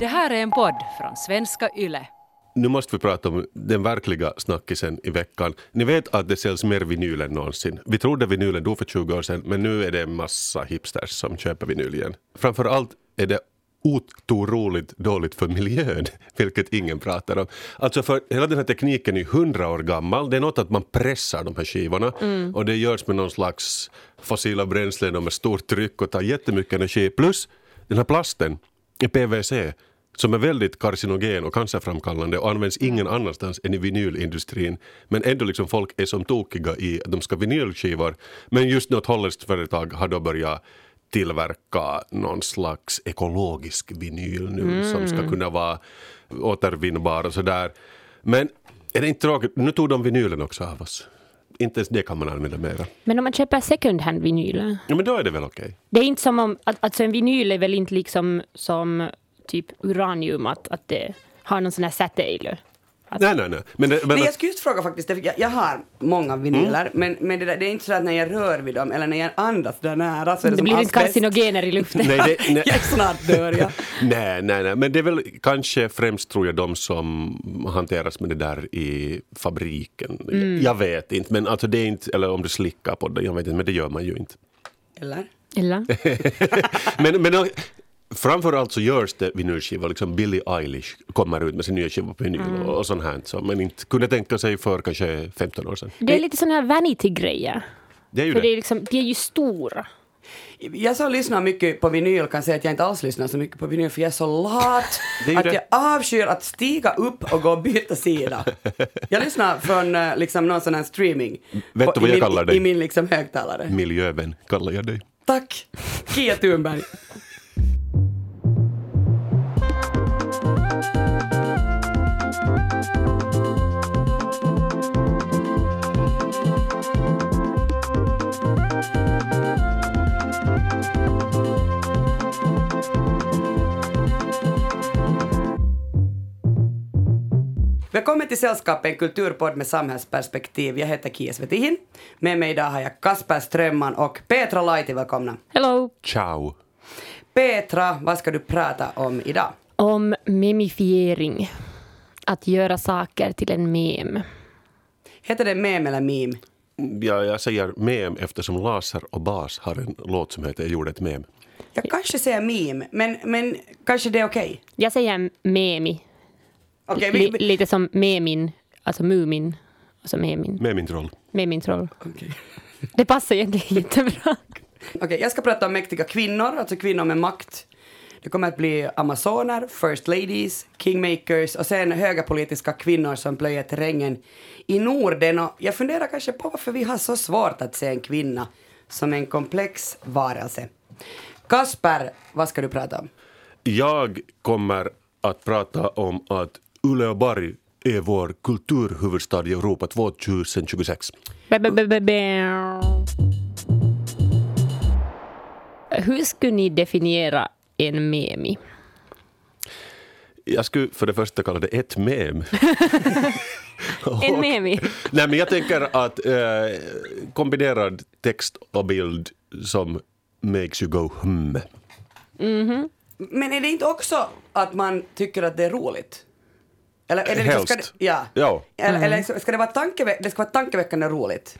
Det här är en podd från svenska YLE. Nu måste vi prata om den verkliga snackisen i veckan. Ni vet att det säljs mer vinyl än någonsin. Vi trodde vinylen dog för 20 år sedan men nu är det en massa hipsters som köper vinyl igen. Framför allt är det otroligt dåligt för miljön, vilket ingen pratar om. Alltså för hela den här tekniken är hundra år gammal. Det är något att man pressar de här skivorna Mm. och det görs med någon slags fossila bränslen och med stort tryck och tar jättemycket energi. Plus den här plasten PVC som är väldigt karcinogen och cancerframkallande och används ingen annanstans än i vinylindustrin. Men ändå liksom folk är som tokiga i att de ska vinylskivor. Men just något holländskt företag har då börjat tillverka någon slags ekologisk vinyl nu som ska kunna vara återvinnbar och sådär. Men är det inte tråkigt? Nu tog de vinylen också av oss. Inte ens det kan man använda mera. Men om man köper second hand vinyl. Ja, men då är det väl okej? Det är inte som om, alltså en vinyl är väl inte liksom som typ uranium att, att det har någon sån här säteil. Nej, nej, nej. Men, det, men Nej, jag skulle just fråga faktiskt, jag, jag har många vinyler, men, men det, där, det är inte så att när jag rör vid dem eller när jag andas där nära så är det, Det som blir inte carcinogener i luften. nej, det, nej. Jag snart dör jag. Nej, nej, nej, men det är väl kanske främst tror jag de som hanteras med det där i fabriken. Jag vet inte, men alltså det är inte, eller om du slickar på det, jag vet inte, men det gör man ju inte. Eller? Eller? Men, men framförallt så görs det vinylskivor, liksom Billie Eilish kommer ut med sin nya skiva på vinyl och, och sånt här som man inte kunde tänka sig för kanske 15 år sedan. Det är lite sån här vanity-grejer. Det är ju För det det. är, liksom, de är ju stora. Jag så lyssnar mycket på vinyl kan säga att jag inte alls lyssnar så mycket på vinyl för jag är så lat är att det. jag avskyr att stiga upp och gå och byta sida. Jag lyssnar från eh, liksom någon sån här streaming. Vet på- du vad i jag min, kallar dig? I min liksom högtalare. Miljövän kallar jag dig. Tack! Kia Thunberg. Till Sällskapet, en kulturpodd med samhällsperspektiv. Jag heter Kia Svetihin. Med mig idag har jag Kasper Strömman och Petra Laiti. Välkomna. Hello! Ciao! Petra, vad ska du prata om idag? Om memifiering. Att göra saker till en mem. Heter det mem eller meme? Ja, jag säger mem eftersom Laser och Bas har en låt som heter Jag gjorde ett mem. Jag kanske säger meme, men, men kanske det är okej? Jag säger memi. Li- vi... lite som memin, alltså Mumin. Alltså memin. Memintroll. Memin-troll. Okej. Det passar egentligen jättebra. Okej, jag ska prata om mäktiga kvinnor, alltså kvinnor med makt. Det kommer att bli amazoner, first ladies, kingmakers och sen höga politiska kvinnor som plöjer terrängen i Norden. Och jag funderar kanske på varför vi har så svårt att se en kvinna som en komplex varelse. Kasper, vad ska du prata om? Jag kommer att prata om att Uleåborg är vår kulturhuvudstad i Europa 2026. Bä, bä, bä, bä, bä. Hur skulle ni definiera en memi? Jag skulle för det första kalla det ett mem. En memi? Nej, men jag tänker att eh, kombinerad text och bild som makes you go hmm. Men är det inte också att man tycker att det är roligt? Eller är det liksom, ska det, Helst. ja. Ja. Eller, eller ska det vara tankeväck, det ska vara tankeväckande roligt?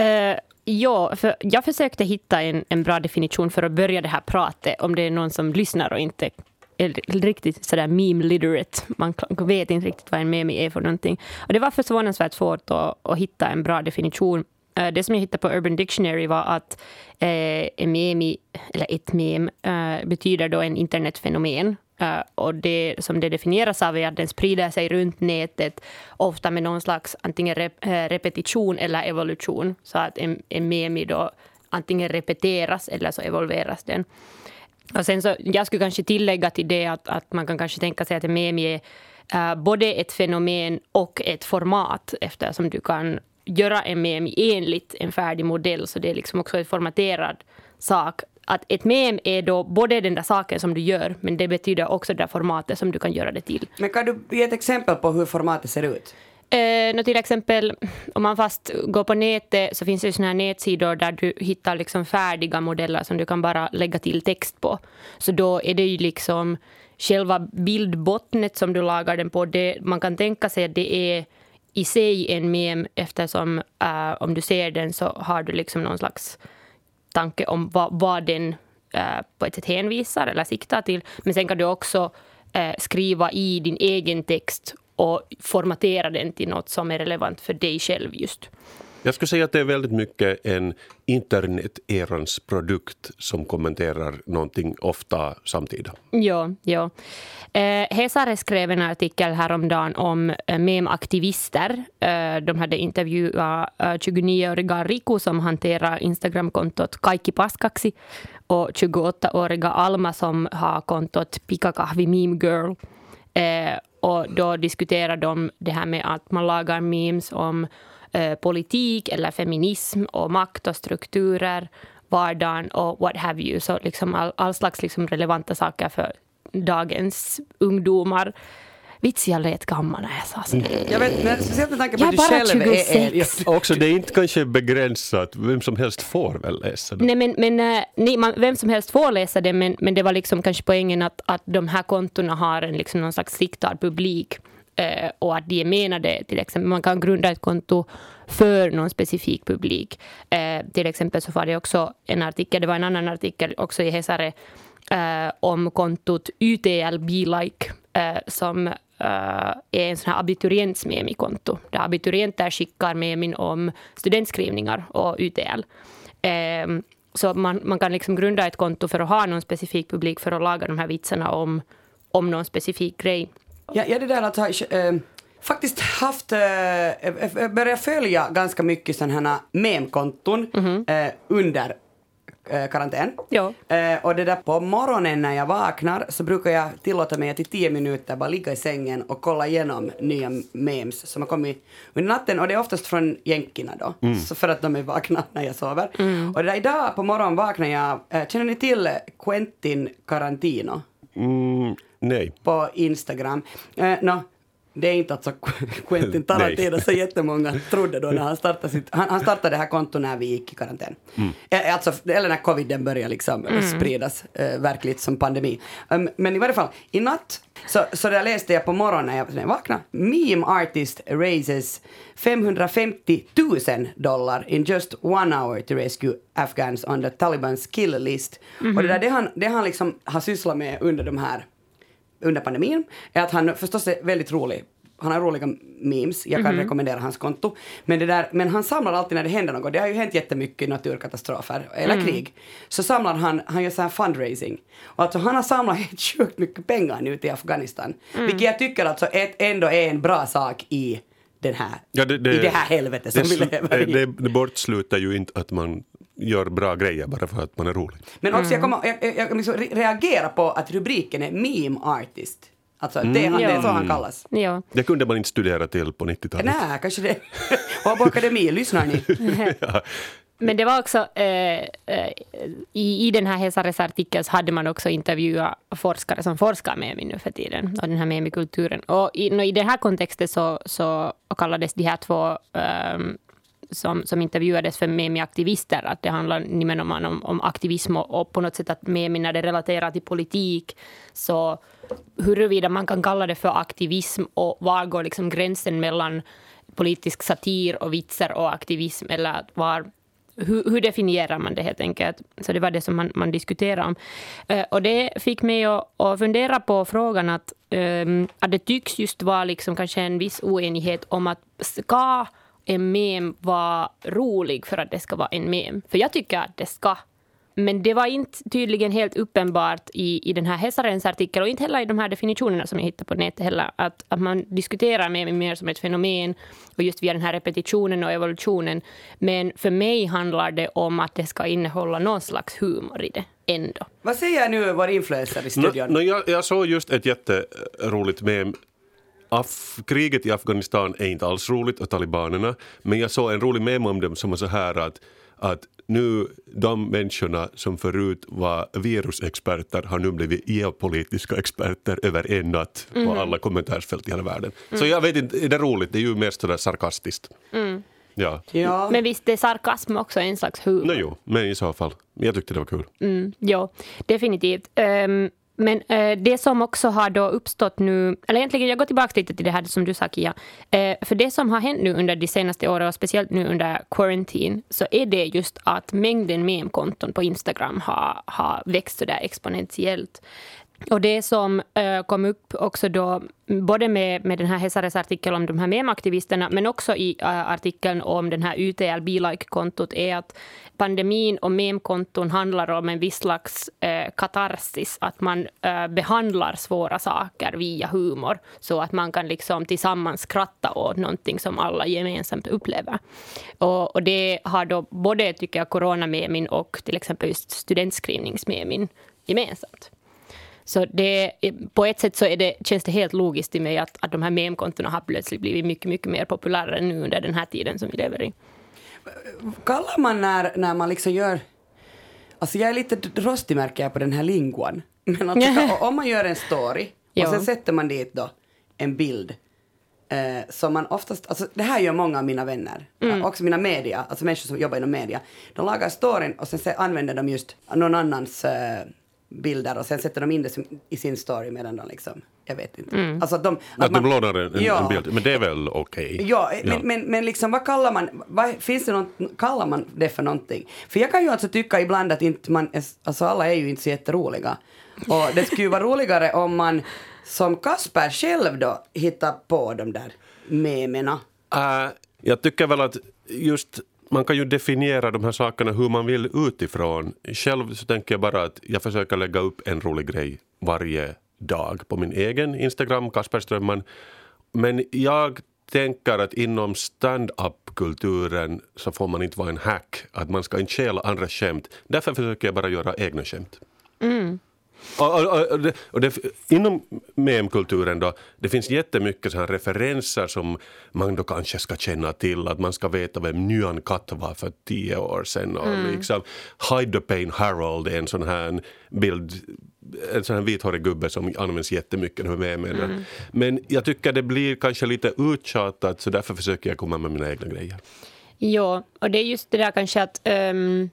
Uh, ja, för jag försökte hitta en, en bra definition för att börja det här pratet om det är någon som lyssnar och inte är riktigt sådär meme literate. Man vet inte riktigt vad en meme är för någonting. Och det var förvånansvärt svårt att, att hitta en bra definition. Eh, Det som jag hittade på Urban Dictionary var att eh, en meme, eller ett meme, eh, betyder då en internetfenomen. Eh, och det som det definieras av är att den sprider sig runt nätet, ofta med någon slags antingen rep, eh, repetition eller evolution. Så att en, en memi då antingen repeteras eller så evolveras den. Och sen så, jag skulle kanske tillägga till det att, att man kan kanske tänka sig att en memi är eh, både ett fenomen och ett format eftersom du kan göra en memi enligt en färdig modell så det är liksom också en formaterad sak. Att ett mem är då både den där saken som du gör men det betyder också det där formatet som du kan göra det till. Men kan du ge ett exempel på hur formatet ser ut? Eh, till exempel, om man fast går på nätet så finns det såna här nätsidor där du hittar liksom färdiga modeller som du kan bara lägga till text på. Så då är det ju liksom själva bildbottnet som du lagar den på, det, man kan tänka sig att det är i sig en mem eftersom uh, om du ser den så har du liksom någon slags tanke om vad, vad den eh, på ett sätt hänvisar eller siktar till. Men sen kan du också eh, skriva i din egen text och formatera den till något som är relevant för dig själv just. Jag skulle säga att det är väldigt mycket en internet-erans produkt som kommenterar någonting ofta samtida. Ja, ja. Eh, Hesare skrev en artikel häromdagen om eh, memaktivister. Eh, de hade intervjuat eh, 29-åriga Riku som hanterar Instagramkontot Kaikki Paskaksi och 28-åriga Alma som har kontot Pikakahvi Meme Girl. Eh, och då diskuterar de det här med att man lagar memes om eh, politik eller feminism och makt och strukturer, vardagen och what have you. Så liksom all, all slags liksom relevanta saker för dagens ungdomar. Vits, jag lät gammal när jag sa så. Jag vet, men speciellt med tanke på Jag att du bara själv är... 26. är Också det är inte kanske begränsat, vem som helst får väl läsa det. Nej, men, men eh, nej, man, vem som helst får läsa det, men, men det var liksom kanske poängen att, att de här kontona har en liksom någon slags siktad publik Eh, och att de är menade, till exempel, man kan grunda ett konto för någon specifik publik. Eh, till exempel så var det också en artikel, det var en annan artikel också i Hesare eh, om kontot UTL Be Like eh, som eh, är en sån här abiturientsmemi-konto där abiturienter skickar memin om studentskrivningar och UTL. Eh, så man, man kan liksom grunda ett konto för att ha någon specifik publik för att laga de här vitsarna om, om någon specifik grej. Ja, ja det där att ha äh, faktiskt haft, äh, börjat följa ganska mycket sådana här memkonton äh, under äh, karantän. Ja. Äh, och det där på morgonen när jag vaknar så brukar jag tillåta mig att i tio minuter bara ligga i sängen och kolla igenom nya memes som har kommit under natten och det är oftast från jänkarna då, så för att de är vakna när jag sover. Och det där, idag på morgonen vaknar jag, äh, känner ni till Quentin Tarantino? Mm, nej. på Instagram. Eh, no, det är inte alltså Quentin Tarantino så jättemånga trodde då när han startade sitt, han, han startade det här kontot när vi gick i karantän. Eh, alltså, eller när coviden började liksom spridas eh, verkligt som pandemi. Um, men i varje fall, i natt så, så där läste jag på morgonen när jag, när jag vaknade. Meme artist raises 550 000 dollar in just one hour to rescue Afghans on the Talibans kill list. Och det där, det han, det han liksom har sysslat med under de här under pandemin är att han förstås är väldigt rolig. Han har roliga memes, jag kan rekommendera hans konto. Men, det där, men han samlar alltid när det händer något, det har ju hänt jättemycket naturkatastrofer eller krig. Så samlar han, han gör så här fundraising. Och alltså han har samlat helt sjukt mycket pengar nu till Afghanistan. Vilket jag tycker alltså ett, ändå är en bra sak i den här, Ja, det, det, i det här helvetet som det, vi lever i. det, det bortslutar ju inte att man gör bra grejer bara för att man är rolig. Men också jag, kommer, jag, jag, jag liksom re- reagerar på att rubriken är meme artist. Alltså det, han, det är så han kallas. Ja. Det kunde man inte studera till på 90-talet. Nej, kanske det. Åbo Akademi, lyssnar ni? Men det var också, eh, eh, i, i den här Hesares artikel så hade man också intervjuat forskare som forskar med nu för tiden, och den här memikulturen. Och i, nå, i den här kontexten så, så kallades de här två ehm, som, som intervjuades för memiaktivister, att det handlar nimenomaan om, om aktivism och, och på något sätt att memi när det relaterar till politik, så huruvida man kan kalla det för aktivism och var går liksom gränsen mellan politisk satir och vitsar och aktivism eller var hur, hur definierar man det helt enkelt? Så det var det som man, man diskuterade om. Eh, och det fick mig att, att fundera på frågan att, eh, att det tycks just vara liksom kanske en viss oenighet om att ska en mem vara rolig för att det ska vara en mem? För jag tycker att det ska. Men det var inte tydligen helt uppenbart i, i den här Hesarens artikel och inte heller i de här definitionerna som jag hittade på nätet heller. Att, att man diskuterar med mer som ett fenomen och just via den här repetitionen och evolutionen. Men för mig handlar det om att det ska innehålla någon slags humor i det ändå. Vad säger nu vår influencer i studion? nå, jag, jag såg just ett jätteroligt mem. Af, kriget i Afghanistan är inte alls roligt och talibanerna, men jag såg en rolig mem om dem som var så här att, att nu de människorna som förut var virusexperter har nu blivit geopolitiska experter över en natt på alla kommentarsfält i hela världen. Så jag vet inte, är det roligt? Det är ju mest sådär sarkastiskt. Ja, Ja. Men visst är sarkasm också en slags humor? no, jo, men i så fall. Jag tyckte det var kul. Mm, ja, definitivt. Um, men eh, det som också har då uppstått nu, eller egentligen jag går tillbaka lite till det här som du sa Kia. Eh, för det som har hänt nu under de senaste åren och speciellt nu under quarantine så är det just att mängden meme-konton på Instagram har, har växt sådär exponentiellt. Och det som uh, kom upp också då, både med, med den här Hesares artikel om de här memaktivisterna, men också i uh, artikeln om den här UTL Be-like-kontot, är att pandemin och memkonton handlar om en viss slags uh, katarsis, att man behandlar svåra saker via humor, så att man kan liksom tillsammans skratta åt någonting som alla gemensamt upplever. Och, och det har då både, tycker jag, coronamemin och till exempel just studentskrivningsmemin gemensamt. Så det, på ett sätt så är det, känns det helt logiskt i mig att, att de här memkontona har plötsligt blivit mycket, mycket mer populära nu under den här tiden som vi lever i. Kallar man när, när man liksom gör... Alltså jag är lite rostig märker jag på den här linguan. Men att, om man gör en story och sen sätter man dit då en bild eh, som man oftast, alltså det här gör många av mina vänner, mm. också mina media, alltså människor som jobbar inom media. De lagar storyn och sen använder de just någon annans eh, bilder och sen sätter de in det i sin story medan de liksom, jag vet inte. Mm. Alltså att de, att, att man, de lånar en, ja, en, bild, men det är väl okej? Okay. Ja, ja, Men, men, men liksom vad kallar man, vad, finns det något, kallar man det för någonting? För jag kan ju alltså tycka ibland att inte man, alltså alla är ju inte så jätteroliga. Och det skulle ju vara roligare om man som Kasper själv då hittar på de där memerna. Uh, jag tycker väl att just man kan ju definiera de här sakerna hur man vill utifrån. Själv så tänker jag bara att jag försöker lägga upp en rolig grej varje dag på min egen Instagram, Kasper Strömman. Men jag tänker att inom stand-up-kulturen så får man inte vara en hack, att man ska inte stjäla andras skämt. Därför försöker jag bara göra egna skämt. Mm. Och, och, och, det, och det, inom memkulturen då, det finns jättemycket så här referenser som man då kanske ska känna till. Att man ska veta vem Nyan Katt var för tio år sedan. Och mm. liksom, Hide the Pain Harold är en sån här bild en sån här vithårig gubbe som används jättemycket med mm. Men jag tycker det blir kanske lite uttjatat så därför försöker jag komma med mina egna grejer. Ja, och det är just det där kanske att um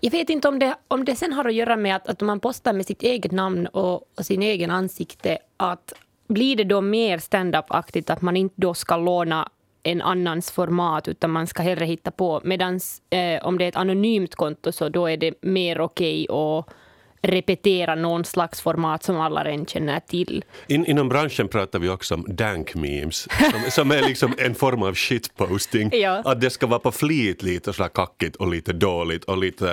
jag vet inte om det, om det sen har att göra med att, att man postar med sitt eget namn och, och sin egen ansikte, att blir det då mer stand-up-aktigt att man inte då ska låna en annans format utan man ska hellre hitta på. Medan eh, om det är ett anonymt konto så då är det mer okej okay att repetera någon slags format som alla redan känner till. In, inom branschen pratar vi också om dank memes, som, som är liksom en form av shitposting. ja. Att det ska vara på flit lite sådär kackigt och lite dåligt och lite...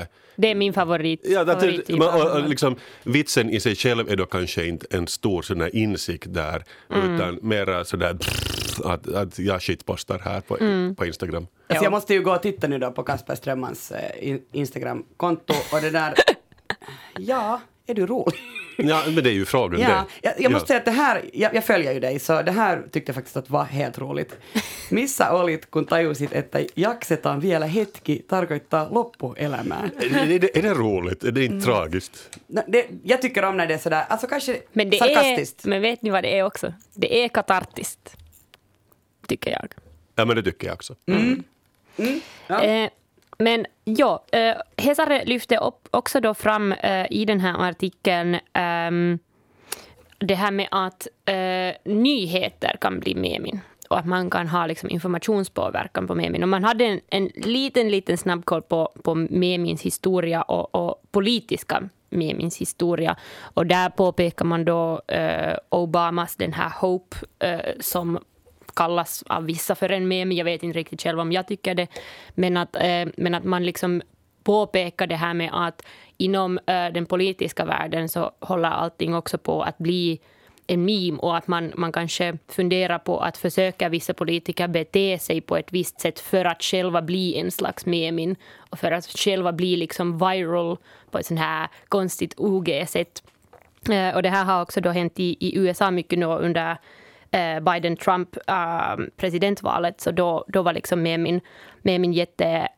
Äh, det är min favorit. Ja, det, favorit och, och, liksom, vitsen i sig själv är då kanske inte en stor sån insikt där, mm. utan mera sådär att, att jag shitpostar här på, mm. på Instagram. Alltså jag måste ju gå och titta nu då på Kasper Strömmans eh, Instagram-konto och det där Ja, är du rolig? Ja, men det är ju frågan ja. Jag, jag måste ja. säga att det här, jag, jag, följer ju dig, så det här tyckte jag faktiskt att var helt roligt. Missä olit, kun tajusit, että jaksetaan vielä hetki tarkoittaa loppuelämää? Är det, är det roligt? Är det inte mm. tragiskt? Det, jag tycker om när det är sådär, alltså kanske men det sarkastiskt. Är, men vet ni vad det är också? Det är katartiskt. Tycker jag. Ja, men det tycker jag också. Mm. Mm. Ja. Eh, men ja, eh, Hesare lyfte upp också då fram eh, i den här artikeln eh, det här med att eh, nyheter kan bli memin och att man kan ha liksom informationspåverkan på memin. Och man hade en, en liten, liten snabbkoll på, på memins historia och, och politiska memins historia. Och där påpekar man då eh, Obamas den här Hope eh, som kallas av vissa för en meme. Jag vet inte riktigt själv om jag tycker det. Men att, eh, men att man liksom påpekar det här med att inom eh, den politiska världen så håller allting också på att bli en meme och att man, man kanske funderar på att försöka vissa politiker bete sig på ett visst sätt för att själva bli en slags memin och för att själva bli liksom viral på ett sånt här konstigt OG-sätt. Eh, och det här har också då hänt i, i USA mycket nu under Biden-Trump-presidentvalet. Ehm, så då, då var liksom med min, med min jätte...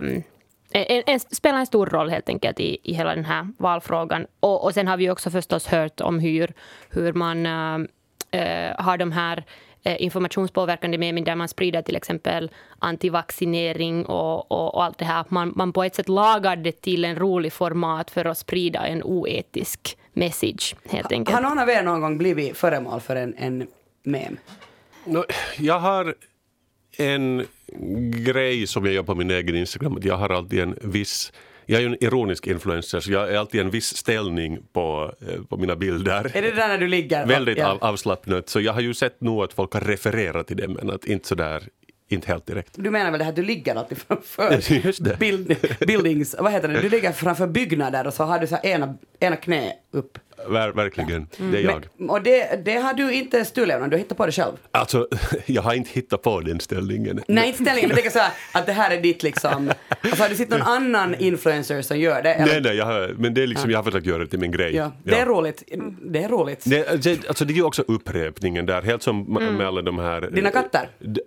Um, en, en, spelar en stor roll helt enkelt i, i hela den här valfrågan. Och, och sen har vi också förstås hört om hur, hur man äh, har de här eh, informationspåverkande meme där man sprider till exempel antivaccinering och, och, och allt det här. Man, man på ett sätt lagar det till en rolig format för att sprida en oetisk message helt enkelt. Har någon av er någon gång blivit föremål för en, en mem? No, jag har en grej som jag gör på min egen Instagram. Jag har alltid en viss jag är ju en ironisk influencer så jag är alltid en viss ställning på, eh, på mina bilder. Är det där när du ligger? Väldigt Ja. av, avslappnat. Så jag har ju sett nog att folk har refererat till det men att inte sådär, inte helt direkt. Du menar väl det här att du ligger alltid framför. Bild, buildings, vad heter det, du ligger framför byggnader och så har du så ena, ena knä upp. Ver, verkligen, det är jag. Men, och det, det har du inte stulit du hittar på det själv. Alltså, jag har inte hittat på den ställningen. Nej, inte ställningen, men tänk så här att det här är ditt liksom. Alltså har du sett någon annan influencer som gör det? Eller? Nej, nej, jag har, men det är liksom, jag har försökt göra det till min grej. Ja, det är roligt. Det är roligt. Det, det, alltså det är ju också upprepningen där, helt som med med alla de här... Mm. Dina katter? D-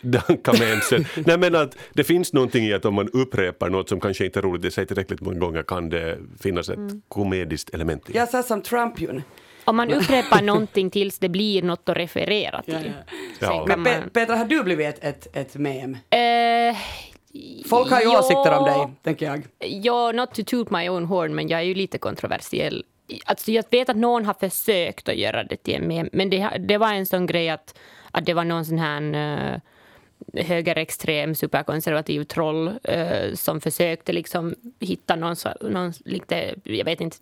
Dank, Dankamensen. Nej men att det finns någonting i att om man upprepar något som kanske inte är roligt i sig tillräckligt många gånger kan det finnas ett komediskt element i det. Jag sa som Trump ju. Om man upprepar någonting tills det blir något att referera till. Ja, ja. Men. Petra, har du blivit ett, ett, ett mem? Eh, Folk har ju ja, åsikter om dig, tänker jag. Ja, not to toot my own horn, men jag är ju lite kontroversiell. Alltså, jag vet att någon har försökt att göra det till en mem, men det, det var en sån grej att, att det var någon sån här uh, högerextrem, superkonservativ troll eh, som försökte liksom hitta någon, så- någon lite, jag vet inte,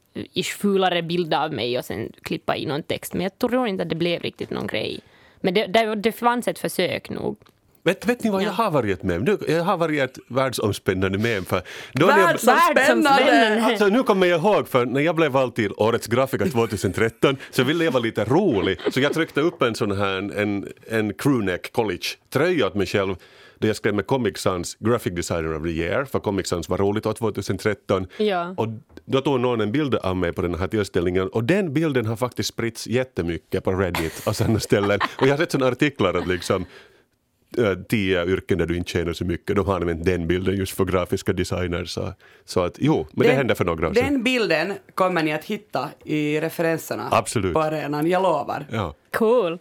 fulare bild av mig och sen klippa i någon text. Men jag tror inte att det blev riktigt någon grej. Men det, det, det fanns ett försök nog. Vet, vet ni vad jag har varit med nu, Jag har varit världsomspännande mem. För då Världsomspännande! Alltså, nu kommer jag ihåg, för när jag blev vald till Årets grafiker 2013 så ville jag vara lite rolig. Så jag tryckte upp en sån här en, en crewneck college-tröja åt mig själv där jag skrev med Comic Sans Graphic Designer of the Year, för Comic Sans var roligt år 2013. Ja. Och då tog någon en bild av mig på den här tillställningen och den bilden har faktiskt spritts jättemycket på Reddit och sådana ställen. Och jag har sett sådana artiklar att liksom tio yrken där du inte tjänar så mycket, de har använt den bilden just för grafiska designers. Så, så att jo, men det Den- hände för några år sedan. Den bilden kommer ni att hitta i referenserna Absolut. på arenan, jag lovar. Ja. Cool.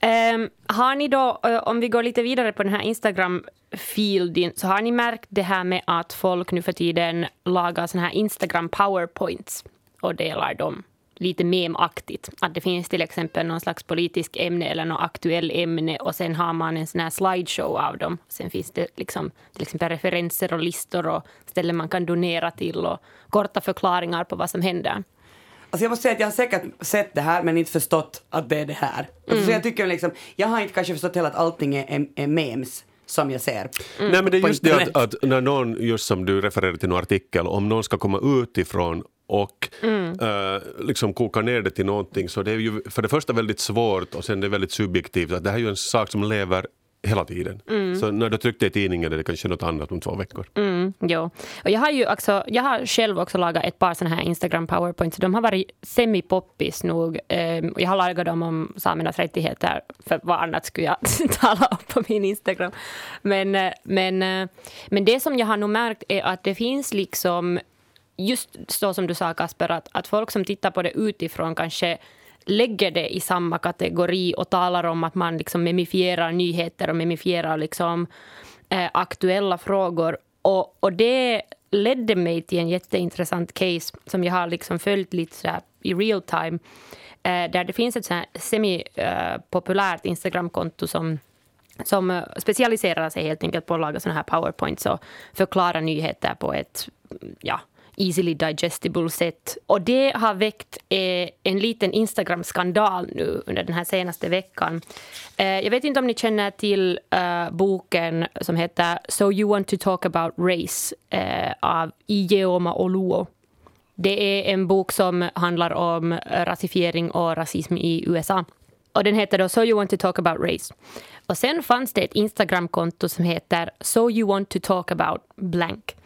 Ehm, har ni då, eh, om vi går lite vidare på den här Instagram-fielden, så har ni märkt det här med att folk nu för tiden lagar såna här Instagram powerpoints och delar dem lite memaktigt. Att det finns till exempel någon slags politisk ämne eller något aktuell ämne och sen har man en sån här slideshow av dem. Sen finns det liksom till exempel referenser och listor och ställen man kan donera till och korta förklaringar på vad som händer. Alltså jag måste säga att jag har säkert sett det här men inte förstått att det är det här. Alltså Mm. så jag tycker liksom, jag har inte kanske förstått heller att allting är, är, är memes som jag ser. Mm. Nej men det är just det att, att när någon, just som du refererade till någon artikel, om någon ska komma utifrån och Mm. eh, liksom koka ner det till någonting så det är ju för det första väldigt svårt och sen det är väldigt subjektivt. Att det här är ju en sak som lever hela tiden. Så när du tryckte i tidningen är det kanske något annat om två veckor. Mm, jo. Och jag har ju också, jag har själv också lagat ett par såna här Instagram powerpoints. De har varit semi-poppis nog. Ehm, Jag har lagat dem om samernas rättigheter. För vad annat skulle jag tala om på min Instagram? Men, eh, men, eh, men det som jag har nog märkt är att det finns liksom just så som du sa Kasper, att, att folk som tittar på det utifrån kanske lägger det i samma kategori och talar om att man liksom memifierar nyheter och memifierar liksom, eh, aktuella frågor. Och, och det ledde mig till en jätteintressant case som jag har liksom följt lite så här i real time. Eh, där det finns ett semi-populärt eh, Instagramkonto som som eh, specialiserar sig helt enkelt på att laga såna här powerpoints och förklara nyheter på ett ja, easily digestible sätt. Och det har väckt eh, en liten Instagram-skandal nu under den här senaste veckan. Eh, jag vet inte om ni känner till eh, boken som heter So you want to talk about race eh, av Ijeoma Oluo. Det är en bok som handlar om eh, rasifiering och rasism i USA. Och den heter då So you want to talk about race. Och sen fanns det ett Instagramkonto som heter So you want to talk about blank.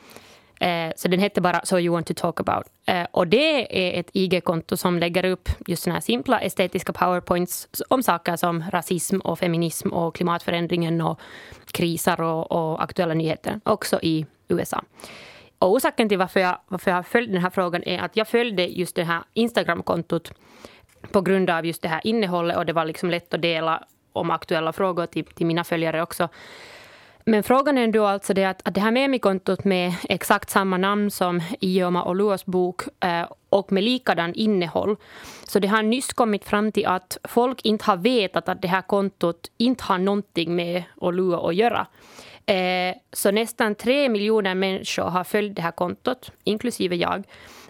Eh, så den heter bara So you want to talk about. Eh, och det är ett IG-konto som lägger upp just såna här simpla estetiska powerpoints om saker som rasism och feminism och klimatförändringen och kriser och, och aktuella nyheter, också i USA. Och orsaken till varför jag, varför jag har följt den här frågan är att jag följde just det här Instagram-kontot på grund av just det här innehållet och det var liksom lätt att dela om aktuella frågor till, till mina följare också. Men frågan är då alltså det att, att det här Memi-kontot med exakt samma namn som Ioma Oluos bok eh, och med likadan innehåll. Så det har nyss kommit fram till att folk inte har vetat att det här kontot inte har någonting med Oluo att göra. Eh, så nästan tre miljoner människor har följt det här kontot, inklusive jag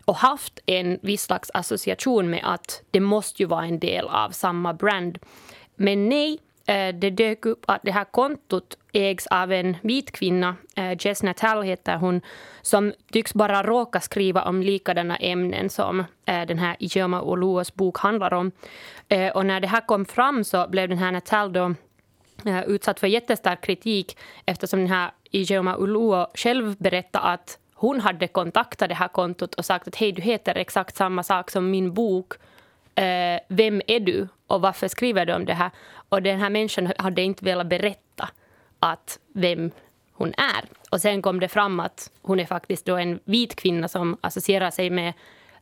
och haft en viss slags association med att det måste ju vara en del av samma brand. Men nej, Eh, det dök upp att det här kontot ägs av en vit kvinna, eh, Jess Natal heter hon, som tycks bara råka skriva om likadana ämnen som eh, den här Ijeoma Oluos bok handlar om. Och när det här kom fram så blev den här Natal då utsatt för jättestark kritik eftersom den här Ijeoma Oluo själv berättade att hon hade kontaktat det här kontot och sagt att hej, du heter exakt samma sak som min bok. Eh, vem är du och varför skriver du om det här? Och den här människan hade inte velat berätta att vem hon är. Och sen kom det fram att hon är faktiskt då en vit kvinna som associerar sig med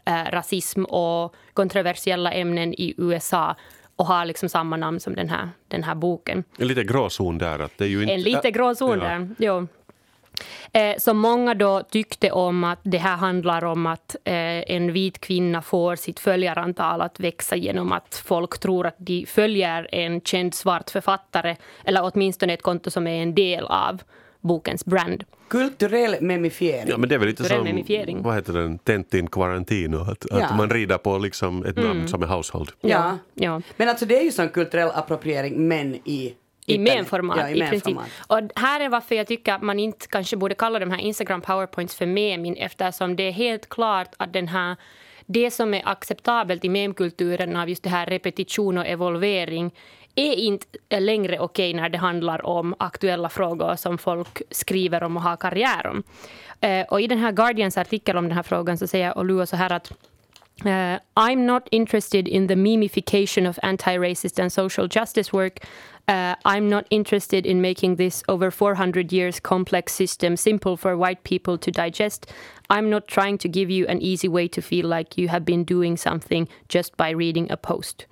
eh, rasism och kontroversiella ämnen i USA och har liksom samma namn som den här, den här boken. En liten gråzon där. Att det är ju inte, en liten gråzon ja. där, jo. Eh, som många då tyckte om att det här handlar om att eh, en vit kvinna får sitt följarantal att växa genom att folk tror att de följer en känd svart författare eller åtminstone ett konto som är en del av bokens brand. Kulturell memifiering. Ja, men det är väl lite som, memifiering. vad heter den, Tentin Quarantino, att, ja. att man rider på liksom ett namn mm. som är household. Ja. ja. men alltså det är ju som kulturell appropriering men i i memformat ja, i, i princip. Och här är varför jag tycker att man inte kanske borde kalla de här Instagram powerpoints för memin eftersom det är helt klart att den här det som är acceptabelt i memkulturen av just det här repetition och evolvering är inte längre okej när det handlar om aktuella frågor som folk skriver om och har karriär om. Eh, och i den här Guardians artikel om den här frågan så säger Oluo så här att Uh, I'm not interested in the memification of anti racist and social justice work. Uh, I'm not interested in making this over 400 years complex system simple for white people to digest. I'm not trying to give you an easy way to feel like you have been doing something just by reading a post.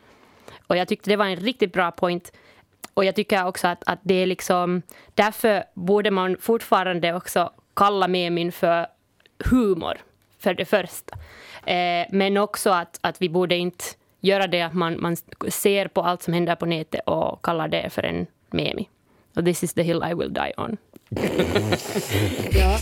Och jag tyckte det var en riktigt bra point. Och jag tycker också att, att det är liksom, därför borde man fortfarande också kalla memin för humor, för det första. Eh, men också att, att vi borde inte göra det att man, man ser på allt som händer på nätet och kallar det för en memi. Och this is the hill I will die on. ja.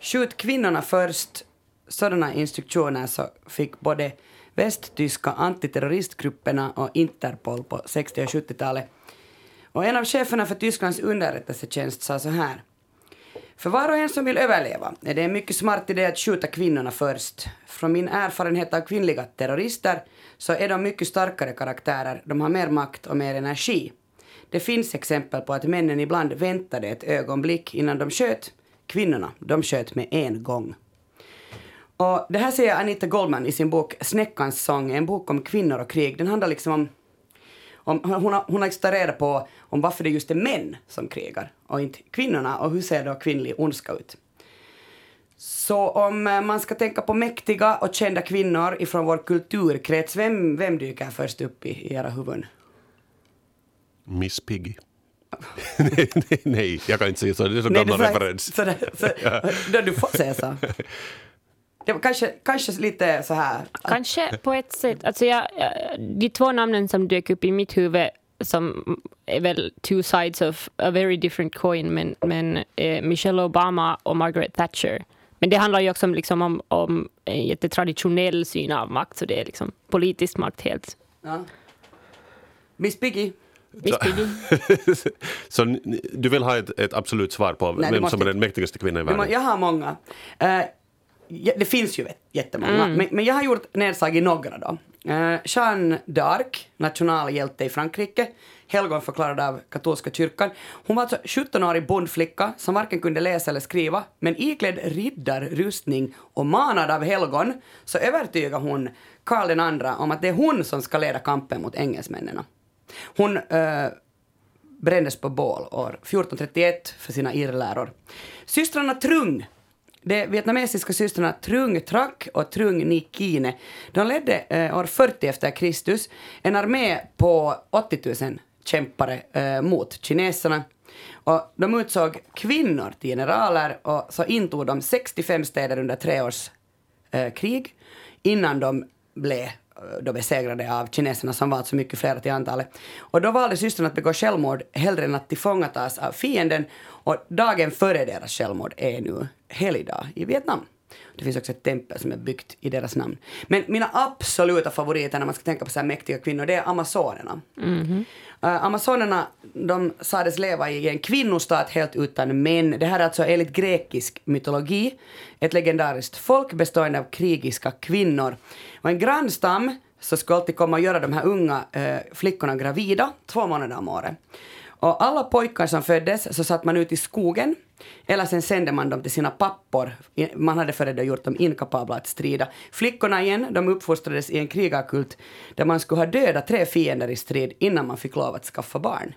Skjut kvinnorna först. Sådana instruktioner så fick både västtyska antiterroristgrupperna och Interpol på 60 och 70-talet. Och en av cheferna för Tysklands underrättelsetjänst sa så här. För var och en som vill överleva är det en mycket smart idé att skjuta kvinnorna först. Från min erfarenhet av kvinnliga terrorister så är de mycket starkare karaktärer, de har mer makt och mer energi. Det finns exempel på att männen ibland väntade ett ögonblick innan de sköt. Kvinnorna, de sköt med en gång. Och det här säger Anita Goldman i sin bok Snäckans sång, en bok om kvinnor och krig. Den handlar liksom om om, hon, har, hon har tagit reda på om varför det just är män som krigar och inte kvinnorna och hur ser då kvinnlig ondska ut. Så om eh, man ska tänka på mäktiga och kända kvinnor ifrån vår kulturkrets, vem, vem dyker först upp i, i era huvuden? Miss Piggy. nej, nej, nej, jag kan inte säga så. Det är så gammal referens. Så, så, så, du får säga så. Det var kanske, kanske lite så här... Kanske på ett sätt. Alltså jag, de två namnen som dök upp i mitt huvud som är väl two sides of a very different coin, men, men eh, Michelle Obama och Margaret Thatcher. Men det handlar ju också om, liksom, om, om en jättetraditionell syn av makt, så det är liksom politisk makt helt. Ja. Miss Piggy? Miss Piggy. så du vill ha ett, ett absolut svar på Nej, vem måste, som är den mäktigaste kvinnan i världen? Jag har många. Uh, det finns ju jättemånga, mm. men, men jag har gjort nedslag i några då. Uh, Jeanne d'Arc, nationalhjälte i Frankrike, helgonförklarad av katolska kyrkan. Hon var alltså 17-årig bondflicka som varken kunde läsa eller skriva, men iklädd riddarrustning och manad av helgon så övertygar hon Karl II om att det är hon som ska leda kampen mot engelsmännen. Hon uh, brändes på bål år 1431 för sina irrläror. Systrarna Trung de vietnamesiska systrarna Trung Trak och Trung Ni Kine, de ledde eh, år 40 efter Kristus en armé på 80 000 kämpare eh, mot kineserna. Och de utsåg kvinnor till generaler och så intog de 65 städer under tre års eh, krig innan de blev då besegrade av kineserna som var så mycket fler till antalet. Och då valde systern att begå självmord hellre än att tillfångatas av fienden och dagen före deras självmord är nu helgdag i Vietnam. Det finns också ett tempel som är byggt i deras namn. Men mina absoluta favoriter när man ska tänka på så här mäktiga kvinnor, det är amazonerna. Uh, amazonerna, de sades leva i en kvinnostat helt utan män. Det här är alltså enligt grekisk mytologi ett legendariskt folk bestående av krigiska kvinnor. Och en grannstam så skulle alltid komma och göra de här unga uh, flickorna gravida två månader om året. Och alla pojkar som föddes så satt man ut i skogen eller sen sände man dem till sina pappor. Man hade före det gjort dem inkapabla att strida. Flickorna igen, de uppfostrades i en krigarkult där man skulle ha dödat tre fiender i strid innan man fick lov att skaffa barn.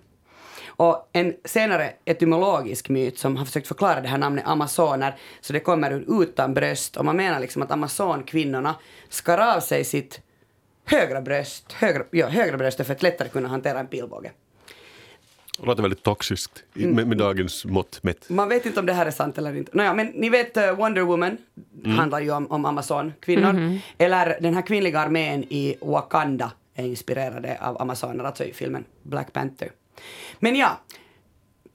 Och en senare etymologisk myt som har försökt förklara det här namnet amazoner, så det kommer ur utan bröst och man menar liksom att amazonkvinnorna skar av sig sitt högra bröst, högra, ja, högra bröstet för att lättare kunna hantera en pilbåge. Det låter väldigt toxiskt med, med Mm. dagens mått mätt. Man vet inte om det här är sant eller inte. Nåja, men ni vet uh, Wonder Woman handlar ju om, om Amazon-kvinnor. Eller den här kvinnliga armén i Wakanda är inspirerade av amazoner, alltså i filmen Black Panther. Men ja,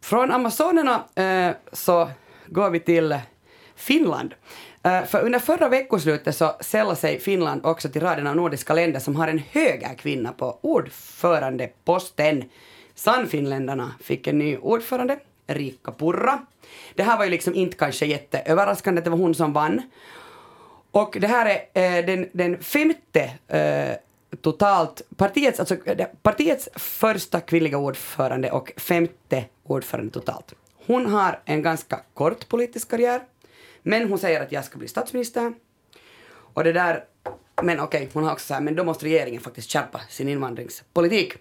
från amazonerna eh, så går vi till Finland. Eh, för under förra veckoslutet så sällade sig Finland också till raden av nordiska länder som har en högerkvinna på ordförandeposten. Sannfinländarna fick en ny ordförande, Riikka Purra. Det här var ju liksom inte kanske jätteöverraskande att det var hon som vann. Och det här är eh, den, den femte eh, totalt, partiets, alltså, eh, partiets första kvinnliga ordförande och femte ordförande totalt. Hon har en ganska kort politisk karriär, men hon säger att jag ska bli statsminister. Och det där, men okej, hon har också så här, men då måste regeringen faktiskt skärpa sin invandringspolitik.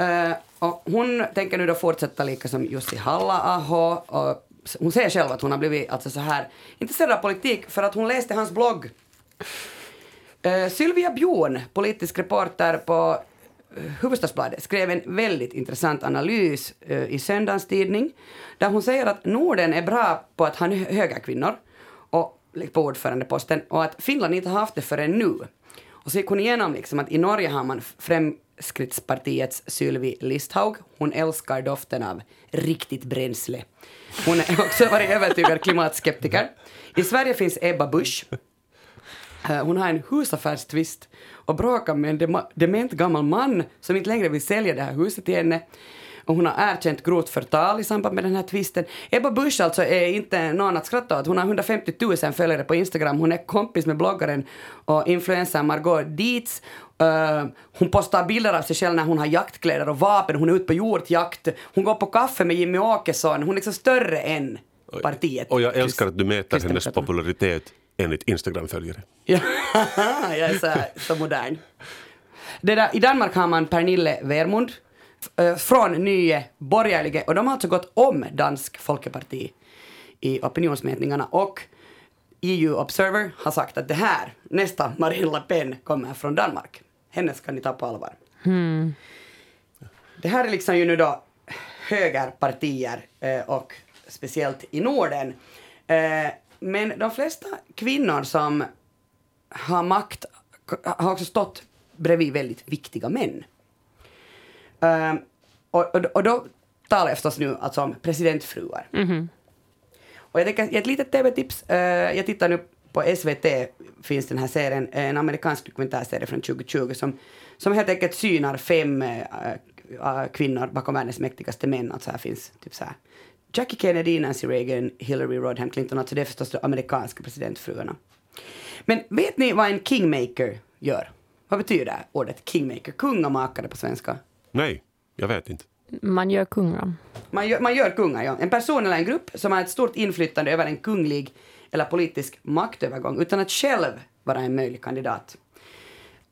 Eh, och hon tänker nu då fortsätta lika som Jussi Halla-aho. Och hon säger själv att hon har blivit alltså så här intresserad av politik för att hon läste hans blogg. Uh, Sylvia Bjorn, politisk reporter på eh, Hufvudstadsbladet, skrev en väldigt intressant analys i söndagens tidning där hon säger att Norden är bra på att ha höga kvinnor och, på ordförandeposten och att Finland inte har haft det förrän nu. Och så gick hon igenom liksom att i Norge har man Fremskrittspartiets Sylvi Listhaug. Hon älskar doften av riktigt bränsle. Hon har också varit övertygad klimatskeptiker. I Sverige finns Ebba Busch. Eh, hon har en husaffärstvist och bråkar med en dement gammal man som inte längre vill sälja det här huset till henne. Och hon har erkänt grovt förtal i samband med den här tvisten. Ebba Busch alltså är inte någon att skratta åt. Hon har 150 000 följare på Instagram. Hon är kompis med bloggaren och influencern Margot Dietz. Eh, hon postar bilder av sig själv när hon har jaktkläder och vapen. Hon är ute på hjortjakt. Hon går på kaffe med Jimmy Åkesson. Hon är liksom större än partiet. Och jag älskar att du mäter hennes popularitet enligt Instagram-följare. Ja, jag är så, här, så modern. Det där, I Danmark har man Pernille Vermund från Nye Borgerlige och de har alltså gått om Dansk Folkeparti i opinionsmätningarna och EU Observer har sagt att det här, nästa Marine Le Pen kommer från Danmark. Henne ska ni ta på allvar. Det här är liksom ju nu då högerpartier eh, och speciellt i Norden. Eh, men de flesta kvinnor som har makt har också stått bredvid väldigt viktiga män. Eh, och, och, och då talar jag förstås nu alltså om presidentfruar. Och jag tänker, ett litet tv-tips. eh, jag tittar nu på SVT, finns den här serien, en amerikansk dokumentärserie från 2020 som, som helt enkelt synar fem eh, eh, kvinnor bakom världens mäktigaste män. Alltså här finns typ så här Jackie Kennedy, Nancy Reagan, Hillary Rodham Clinton, alltså det är förstås de amerikanska presidentfruarna. Men vet ni vad en kingmaker gör? Vad betyder ordet kingmaker? Kungamakare på svenska. Nej, jag vet inte. Man gör kungar. Man gör, man gör kungar, ja. En person eller en grupp som har ett stort inflytande över en kunglig eller politisk maktövergång utan att själv vara en möjlig kandidat.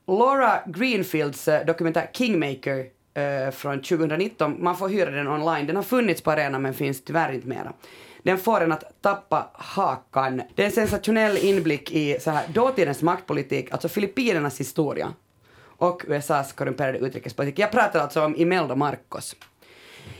Laura Greenfields eh, dokumentär Kingmaker eh, från 2019, man får hyra den online. Den har funnits på arenan men finns tyvärr inte mera. den får en att tappa hakan. Det är en sensationell inblick i så här, dåtidens maktpolitik, alltså Filippinernas historia och USAs korrumperade utrikespolitik. Jag pratar alltså om Imelda Marcos.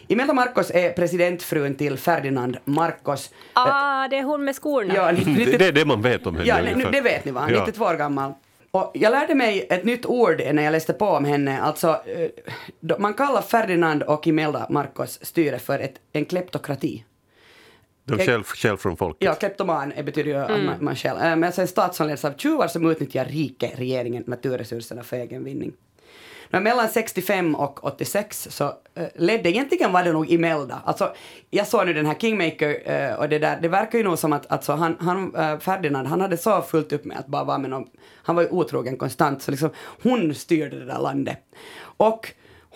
Imelda Marcos är presidentfrun till Ferdinand Marcos. Ah, det är hon med skorna. Ja, Det, det är det man vet om henne Ja, nu, ungefär. det vet ni va? Ja. 92 år gammal. Och jag lärde mig ett nytt ord när jag läste på om henne. Alltså, eh, man kallar Ferdinand och Imelda Marcos styre för ett, en kleptokrati. De själv, själv från folket. Ja, kleptoman eh, betyder ju att man, man själv. Eh, Men alltså en stat som leds av tjuvar som utnyttjar rike regeringen naturresurserna för egen vinning. Men mellan 65 och 86 så uh, ledde, egentligen var det nog Imelda. Alltså, jag såg nu den här Kingmaker eh, och det där, det verkar ju nog som att alltså, han, han, eh, Ferdinand, han hade så fullt upp med att bara vara med någon, han var ju otrogen konstant, så liksom hon styrde det där landet. Och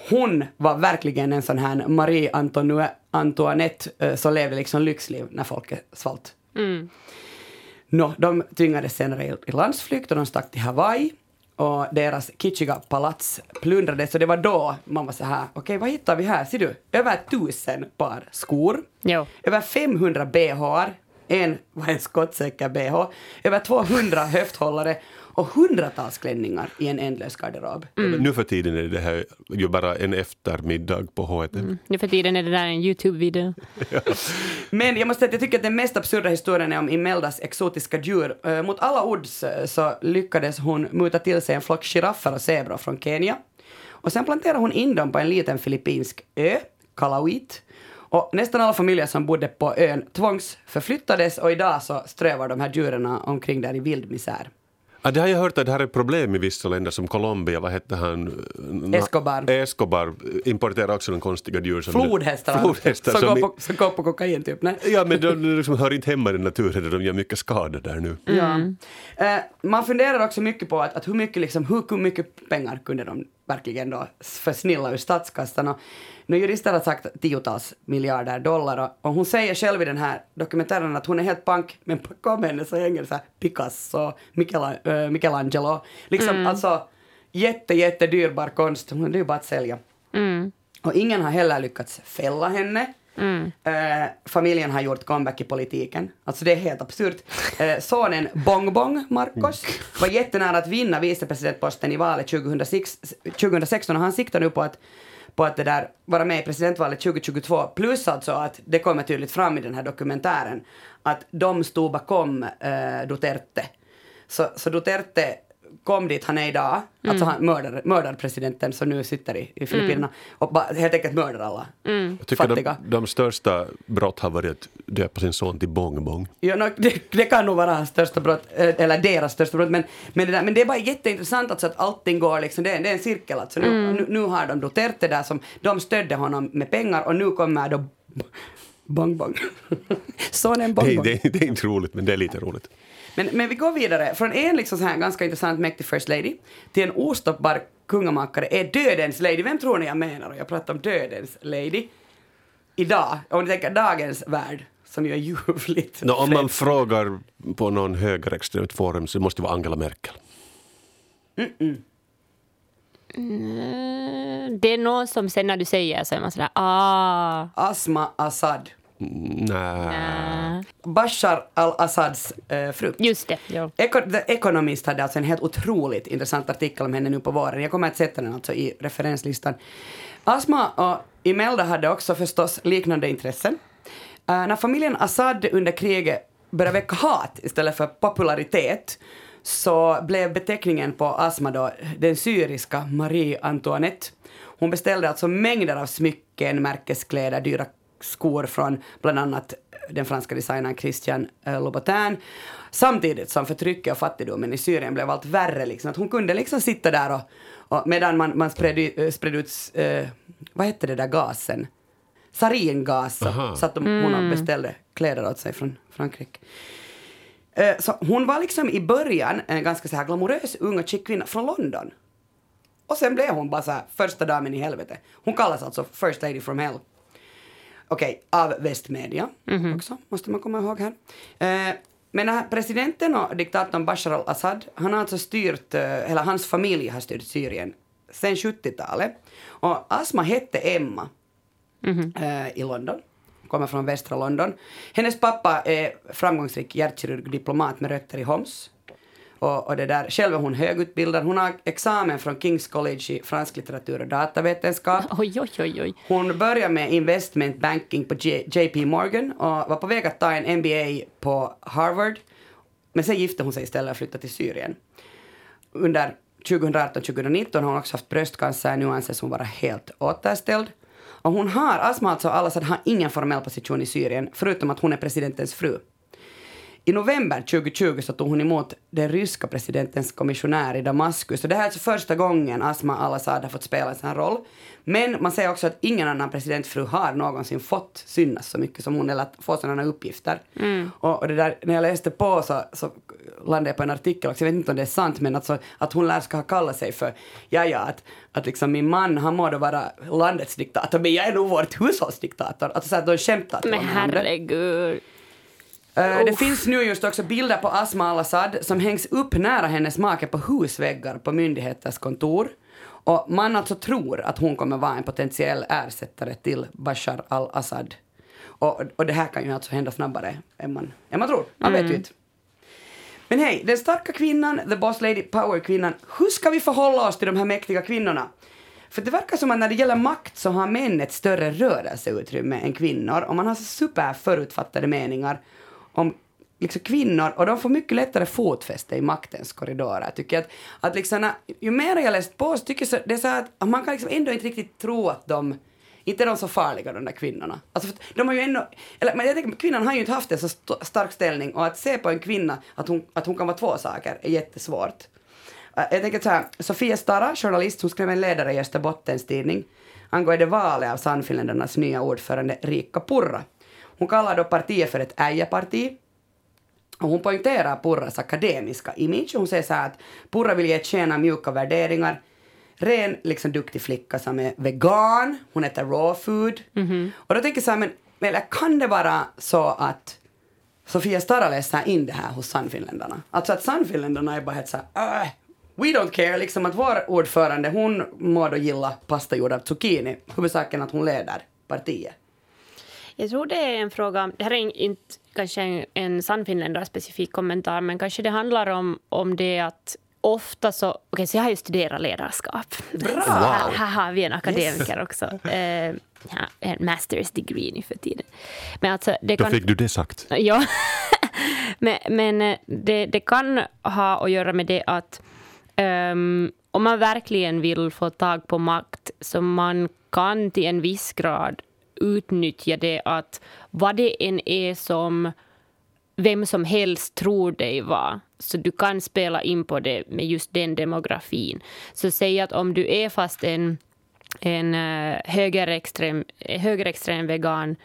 hon var verkligen en sån här Marie Antoinette, Antoinette eh, som levde liksom lyxliv när folket svalt. Nå, de tvingades senare i- landsflykt och de stack till Hawaii och deras kitschiga palats plundrades och det var då man var så här, okej vad hittar vi här? Ser du? Över tusen par skor, Jo. över 500 bh, en var en skottsäker bh, över 200 höfthållare och hundratals klänningar i en ändlös garderob. Nu för tiden är det här ju bara en eftermiddag på H&M. Nu för tiden är det där en YouTube-video. Men jag måste säga att jag tycker att den mest absurda historien är om Imeldas exotiska djur. Eh, mot alla odds eh, så lyckades hon muta till sig en flock giraffer och zebror från Kenya. Och sen planterade hon in dem på en liten filippinsk ö, Kalauit. Och nästan alla familjer som bodde på ön tvångsförflyttades och idag så strövar de här djuren omkring där i vild misär. Ja, det har jag hört att det här är problem i vissa länder som Colombia, vad hette han? Escobar. Escobar importerar också de konstiga djur som... Flodhästar, Flodhästar som, som, går på, som går på kokain typ. Nej. Ja, men de liksom hör inte hemma i naturen, de gör mycket skada där nu. Ja. Eh, man funderar också mycket på att, att hur, mycket liksom, hur mycket pengar kunde de verkligen då försnilla ur statskassan. Och, nu jurister har sagt tiotals miljarder dollar och, och hon säger själv i den här dokumentären att hon är helt pank, men bakom henne så hänger så här Picasso, Michela, eh, Michelangelo. Liksom alltså jätte, jätte dyrbar konst, hon är ju bara att sälja. Och ingen har heller lyckats fälla henne. Eh, familjen har gjort comeback i politiken. Alltså det är helt absurt. Eh, sonen Bong Bong Marcos var jättenära att vinna vicepresidentposten i valet 2006, 2016 och han siktar nu på att på att det där vara med i presidentvalet 2022 plus alltså att det kommer tydligt fram i den här dokumentären att de stod bakom eh, Duterte. Så, så Duterte kom dit han är idag, alltså han mördar, mördar presidenten som nu sitter i, i Filippinerna och bara helt enkelt mördar alla Jag tycker fattiga. de, de största brott har varit att döpa sin son till Bong Bong. Ja, no, det, det kan nog vara hans största brott, eh, eller deras största brott, men, men, det, där, men det är bara jätteintressant alltså att allting går liksom, det, är- det är en cirkel alltså. Nu, nu, nu har de Duterte där som, de stödde honom med pengar och nu kommer då Bong Bong. Sonen Bong Det, Bong. det, det är inte roligt, men det är lite roligt. Men, men vi går vidare. Från en liksom så här ganska intressant mäktig First Lady till en ostoppbar kungamakare är dödens lady. Vem tror ni jag menar? Och jag pratar om dödens lady. Idag, om ni tänker dagens värld, som ju är ljuvligt. Nå, om man frågar på någon högerextremt forum så måste det vara Angela Merkel. Mm, Det är någon som sen när du säger så är man sådär ah. Asma Assad. Mm, Nej. Bashar al-Assads eh, fru. Just det, jo. Eco- The Economist hade alltså en helt otroligt intressant artikel om henne nu på våren. Jag kommer att sätta den alltså i referenslistan. Asma och Imelda hade också förstås liknande intressen. Eh, när familjen Assad under kriget började väcka hat istället för popularitet så blev beteckningen på Asma då den syriska Marie Antoinette. Hon beställde alltså mängder av smycken, märkeskläder, dyra skor från bland annat den franska designern Christian eh, Louboutin. Samtidigt som förtrycket och fattigdomen i Syrien blev allt värre. Liksom. Att hon kunde liksom sitta där och, och medan man, man spred, ut- eh, spred ut, eh, vad hette det där gasen? Saringas. Så, att de, hon och beställde kläder åt sig från Frankrike. Eh, Så hon var liksom i början en ganska så här glamorös ung och chic kvinna från London. Och sen blev hon bara så här första damen i helvete. Hon kallas alltså First Lady from Hell. Okej, av västmedia också, måste man komma ihåg här. Eh, men här presidenten och diktatorn Bashar al-Assad, han har alltså styrt, eh, eller hans familj har styrt Syrien sen 70-talet. Och Asma hette Emma eh, i London. kommer från västra London. Hennes pappa är framgångsrik hjärtkirurg diplomat med rötter i Homs. Och, och det där, själv är hon högutbildad. Hon har examen från Kings College i fransk litteratur och datavetenskap. Oj, oj, oj, oj. Hon började med investment banking på J- JP Morgan och var på väg att ta en MBA på Harvard. Men sen gifte hon sig istället och flyttade till Syrien. Under 2018-2019 har hon också haft bröstcancer, nu anses hon vara helt återställd. Och hon har, Asma alltså Al-Assad har ingen formell position i Syrien, förutom att hon är presidentens fru. I november 2020 så tog hon emot den ryska presidentens kommissionär i Damaskus. Och det här är alltså första gången Asma al-Assad har fått spela en sån här roll. Men man säger också att ingen annan presidentfru har någonsin fått synas så mycket som hon eller få sådana uppgifter. Och, och det där, när jag läste på så, så landade jag på en artikel också, jag vet inte om det är sant, men alltså, att hon lär ska ha kallat sig för, ja ja, att, att liksom min man han må då vara landets diktator, men jag är nog vårt hushållsdiktator. Alltså så att de skämtar Men herregud. Eh, det Uff. finns nu just också bilder på Asma al-Assad som hängs upp nära hennes make på husväggar på myndigheters kontor. Och man alltså tror att hon kommer vara en potentiell ersättare till Bashar al-Assad. Och, och det här kan ju alltså hända snabbare än man, än man tror. Man vet ju inte. Men hej, den starka kvinnan, the boss lady, power-kvinnan, hur ska vi förhålla oss till de här mäktiga kvinnorna? För det verkar som att när det gäller makt så har män ett större rörelseutrymme än kvinnor och man har så superförutfattade meningar om liksom kvinnor och de får mycket lättare fotfäste i maktens korridorer. Tycker jag att, att liksom ju mer jag läst på så tycker jag så, det är så att man kan liksom ändå inte riktigt tro att de inte är de så farliga de där kvinnorna. Alltså de har ju ändå, eller men jag tänker kvinnan har ju inte haft en så st- stark ställning och att se på en kvinna att hon, att hon kan vara två saker är jättesvårt. Eh, jag tänker så här, Sofia Stara, journalist, hon skrev en ledare i Österbottens tidning angående valet av Sannfinländarnas nya ordförande Riikka Purra. Hon kallar då partiet för ett ägarparti och hon poängterar Purras akademiska image. Hon säger så här att Purra vill ge tjäna mjuka värderingar. Ren, liksom duktig flicka som är vegan. Hon äter raw food. Och då tänker jag så här, men, men eller kan det vara så att Sofia Stara läser in det här hos Sannfinländarna? Alltså att Sannfinländarna är bara helt så här, äh, we don't care, liksom att vår ordförande hon må då gilla pasta gjord av zucchini. Huvudsaken att hon leder partiet. Jag tror det är en fråga, det här är inte kanske en, en sannfinländare specifik kommentar, men kanske det handlar om, om det att ofta så, okej så jag har ju studerat ledarskap. Bra! Så här, här har vi en akademiker också. Eh, ja, en masters degree nu för tiden. Men alltså, det Då kan... fick du det sagt. Ja, men, men eh, det, det kan ha att göra med det att ehm, om man verkligen vill få tag på makt så man kan till en viss grad utnyttja det att vad det än är som vem som helst tror dig vara. Så du kan spela in på det med just den demografin. Så säg att om du är fast en, en eh, högerextrem, högerextrem vegan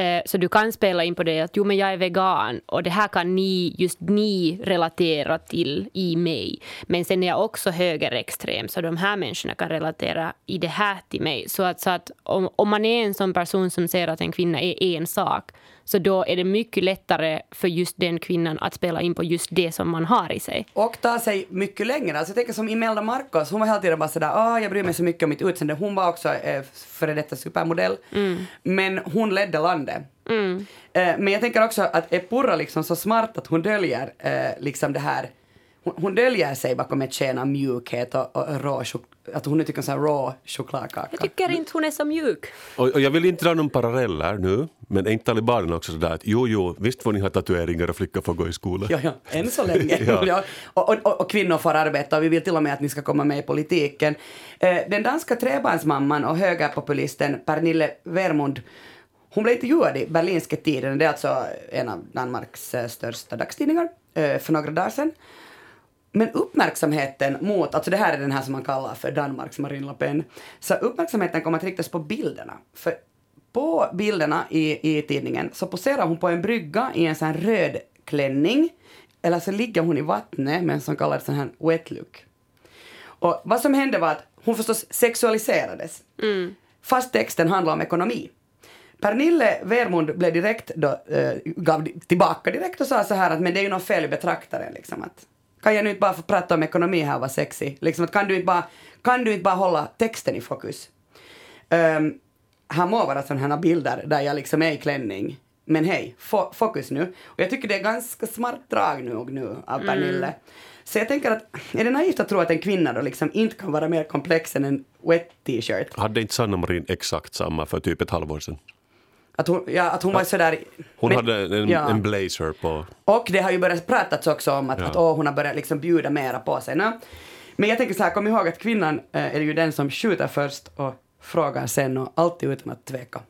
eh, så du kan spela in på det att jo men jag är vegan och det här kan ni, just ni relatera till i mig. Men sen är jag också högerextrem så de här människorna kan relatera i det här till mig. Så att, så att om, om man är en sån person som ser att en kvinna är en sak så då är det mycket lättare för just den kvinnan att spela in på just det som man har i sig. Och ta sig mycket längre. Alltså jag tänker som Imelda Marcos, hon var hela tiden bara sådär, ah, jag bryr mig så mycket om mitt utseende. Hon var också eh, före detta supermodell. Men hon ledde landet. Eh, men jag tänker också att är Purra liksom så smart att hon döljer eh, liksom det här hon, hon döljer sig bakom ett sken av mjukhet och, och rå att hon tycker så här raw chokladkaka. Jag tycker inte hon är så mjuk. Och, och jag vill inte dra någon paralleller nu, men är inte talibanerna också sådär att jo, jo, visst får ni ha tatueringar och flickor får gå i skolan? Ja, ja, än så länge. Ja. ja. Och, och, och kvinnor får arbeta och vi vill till och med att ni ska komma med i politiken. Eh, den danska trebarnsmamman och högerpopulisten Pernille Vermund hon blev intervjuad i Berlinske Tiden, det är alltså en av Danmarks eh, största dagstidningar, eh, för några dagar sedan. Men uppmärksamheten mot, alltså det här är den här som man kallar för Danmarks Marine Le Pen, så uppmärksamheten kommer att riktas på bilderna. För på bilderna i, i tidningen så poserar hon på en brygga i en sån här röd klänning, eller så ligger hon i vattnet med en sån kallad sån här wet look. Och vad som hände var att hon förstås sexualiserades. Fast texten handlar om ekonomi. Pernille Vermund blev direkt då, eh, gav tillbaka direkt och sa så här att men det är ju något fel i betraktaren liksom att kan jag nu inte bara få prata om ekonomi här och vara sexy? Liksom att kan du inte bara, kan du inte bara hålla texten i fokus? Ehm, här må vara sådana här bilder där jag liksom är i klänning. Men hej, fo fokus nu. Och jag tycker det är ganska smart drag nu och nu av Pernille. Så jag tänker att, är det naivt att tro att en kvinna då liksom inte kan vara mer komplex än en wet t-shirt? Hade inte Sanna Marin exakt samma för typ ett halvår sedan? Att hon, ja, att hon var sådär... Hon men- hade en, ja. en blazer på. Och det har ju börjat pratats också om att, Ja. att åh, hon har börjat liksom bjuda mera på sig. Nå, Men jag tänker så här, kom ihåg att kvinnan eh, är ju den som skjuter först och frågar sen och alltid utan att tveka.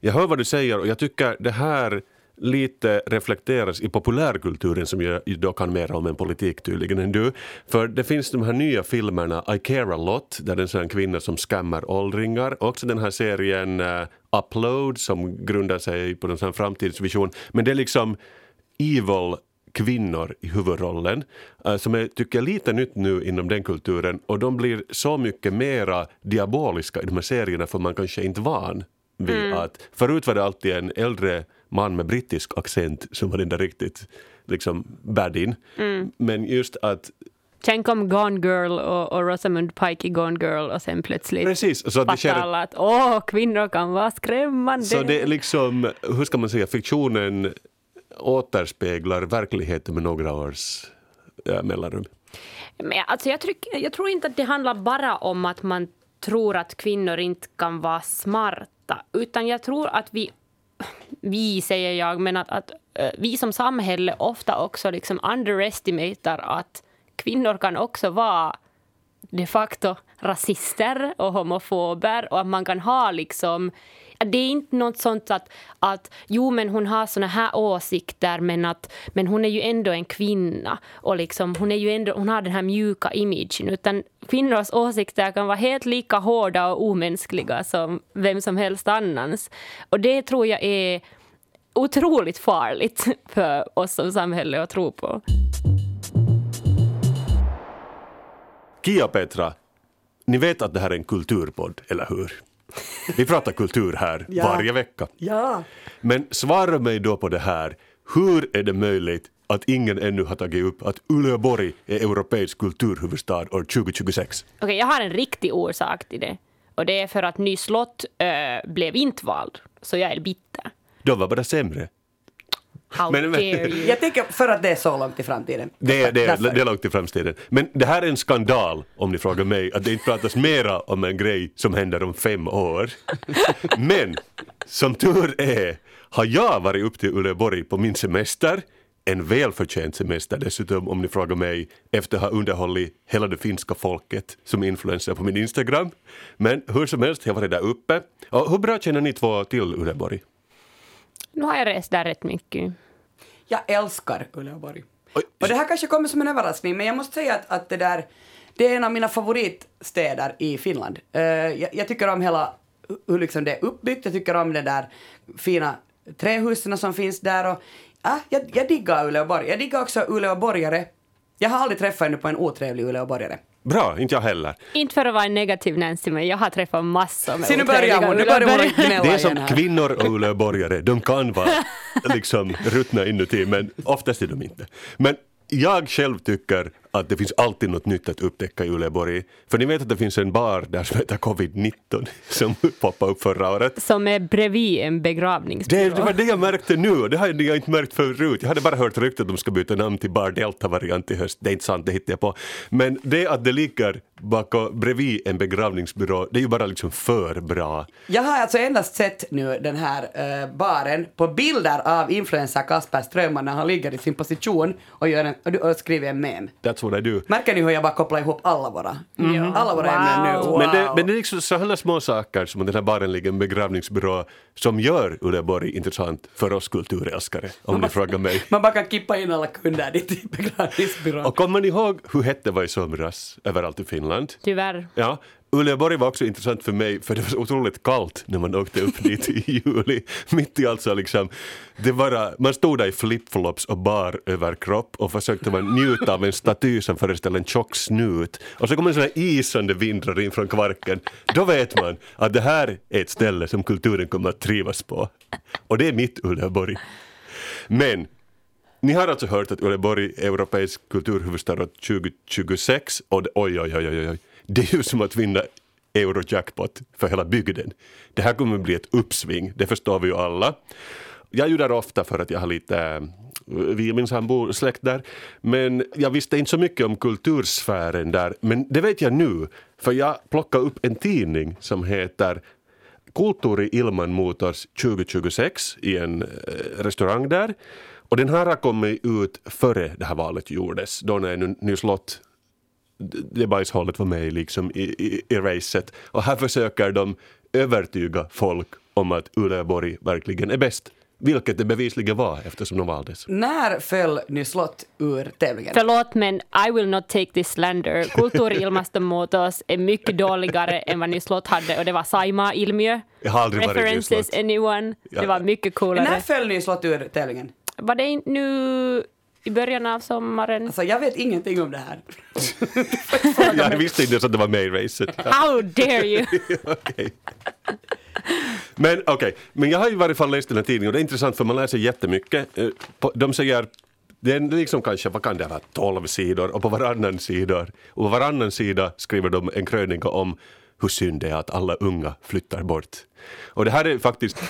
Jag hör vad du säger och jag tycker det här lite reflekteras i populärkulturen som jag då kan mer om en politik tydligen än du. För det finns de här nya filmerna I care a lot där det är en kvinna som skammar åldringar. Också den här serien eh, Upload som grundar sig på en sån framtidsvision. Men det är liksom evil kvinnor i huvudrollen eh, som är, tycker jag, lite nytt nu inom den kulturen och de blir så mycket mera diaboliska i de här serierna för man kanske inte van vid att förut var det alltid en äldre man med brittisk accent som var den där riktigt liksom badin. Men just att Tänk om Gone Girl och, och Rosamund Pike i Gone Girl och sen plötsligt precis, så det sker alla att åh, kvinnor kan vara skrämmande. Så det är liksom, hur ska man säga, fiktionen återspeglar verkligheten med några års äh, mellanrum. Men alltså jag, tryck, jag tror inte att det handlar bara om att man tror att kvinnor inte kan vara smarta, utan jag tror att vi, vi säger jag, men att, att eh, vi som samhälle ofta också liksom underestimatar att kvinnor kan också vara de facto rasister och homofober och att man kan ha liksom det är inte något sånt att, att jo men hon har såna här åsikter men att men hon är ju ändå en kvinna och liksom hon är ju ändå hon har den här mjuka imagen utan kvinnors åsikter kan vara helt lika hårda och omänskliga som vem som helst annans och det tror jag är otroligt farligt för oss som samhälle att tro på. Kia Petra, ni vet att det här är en kulturpodd, eller hur? Vi pratar kultur här Ja. varje vecka. Ja. Men svara mig då på det här. Hur är det möjligt att ingen ännu har tagit upp att Uleåborg är europeisk kulturhuvudstad år 2026? Okej, jag har en riktig orsak till det. Och det är för att Ny slott äh, blev inte vald. Så jag är bitter. De var bara sämre. How Men- men- dare you? Jag tänker för att det är så långt i framtiden. Det är, det, är, det är långt i framtiden. Men det här är en skandal, om ni frågar mig, att det inte pratas mera om en grej som händer om fem år. Men som tur är har jag varit upp till Uleåborg på min semester, en välförtjänt semester dessutom om ni frågar mig, efter att ha underhållit hela det finska folket som influencer på min Instagram. Men hur som helst, jag har varit där uppe. Och hur bra känner ni två till Uleåborg? Nu har jag rest där rätt mycket. Jag älskar Uleåborg. Oj. Och det här kanske kommer som en överraskning, men jag måste säga att, att det där, det är en av mina favoritstäder i Finland. Eh, jag, jag tycker om hela hur liksom det är uppbyggt, jag tycker om de där fina trähusen som finns där och ja, jag, jag diggar Uleåborg. Jag diggar också uleåborgare. Jag har aldrig träffat ännu på en otrevlig uleåborgare. Bra, inte jag heller. Inte för att vara en negativ Nancy, men jag har träffat massor med Se nu börjar hon, nu börjar hon gnälla Det är som kvinnor och uleåborgare, de kan vara liksom ruttna inuti men oftast är de inte. Men jag själv tycker att det finns alltid något nytt att upptäcka i Uleåborg. För ni vet att det finns en bar där som heter covid-19 som poppade upp förra året. Som är bredvid en Det, begravningsbyrå. det var det jag märkte nu och det hade jag inte märkt förut. Jag hade bara hört ryktet att de ska byta namn till Bar Delta-variant i höst. Det är inte sant, det hittade jag på. Men det att det ligger bakom, bredvid en begravningsbyrå, det är ju bara liksom för bra. Jag har alltså endast sett nu den här eh, baren på bilder av influencer Kasper Strömman när han ligger i sin position och, gör en, och, och skriver en mem. That's what I do. Märker ni hur jag bara kopplar ihop alla våra, alla våra Wow. ämnen nu? Wow. Men det, men det är liksom sådana små saker som att den här baren ligger en begravningsbyrå som gör Uleåborg intressant för oss kulturälskare, om ni frågar mig. Man bara kan kippa in alla kunder dit i begravningsbyrån. Och kommer ni ihåg hur hett det var i somras överallt i Finland? Tyvärr. Ja, Uleåborg var också intressant för mig för det var så otroligt kallt när man åkte upp dit i juli. Mitt i allt så liksom, det var, man stod där i flipflops och bar överkropp och försökte man njuta av en staty som föreställer en tjock snut. Och så kommer här isande vind drar in från kvarken. Då vet man att det här är ett ställe som kulturen kommer att trivas på. Och det är mitt Uleåborg. Men ni har alltså hört att Uleåborg är europeisk kulturhuvudstad 2026 och det, oj, oj, oj, oj, oj. Det är ju som att vinna eurojackpot för hela bygden. Det här kommer bli ett uppsving, det förstår vi ju alla. Jag är ju där ofta för att jag har lite vi vi minsann bor släkt där. Men jag visste inte så mycket om kultursfären där. Men det vet jag nu, för jag plockade upp en tidning som heter Kulturi ilman Motors 2026 i en eh, restaurang där. Och den här har kommit ut före det här valet gjordes, då när nu, nu slott det bajshållet var med liksom i, i, i racet. Och här försöker de övertyga folk om att Uleåborg verkligen är bäst. Vilket det bevisligen var eftersom de valdes. När föll Nyss Slott ur tävlingen? Förlåt men I will not take this slander. Kulttuuri-ilmastonmuutos är mycket dåligare än vad Nyslott hade och det var Saima Ilmiö. Jag har aldrig varit i References Nyslott. anyone. Ja. Det var mycket När coolare. föll Nyss Slott ur tävlingen? Var det nu i början av sommaren? Alltså jag vet ingenting om det här. Jag visste inte ens att det var med i racet. How dare you! Men okej, men jag har ju i varje fall läst den här tidningen och det är intressant för man lär sig jättemycket. Eh, De säger det är liksom kanske, vad kan det vara, 12 sidor och på varannan sida, och på varannan sida skriver de en krönika om hur synd det är att alla unga flyttar bort. Och det här är faktiskt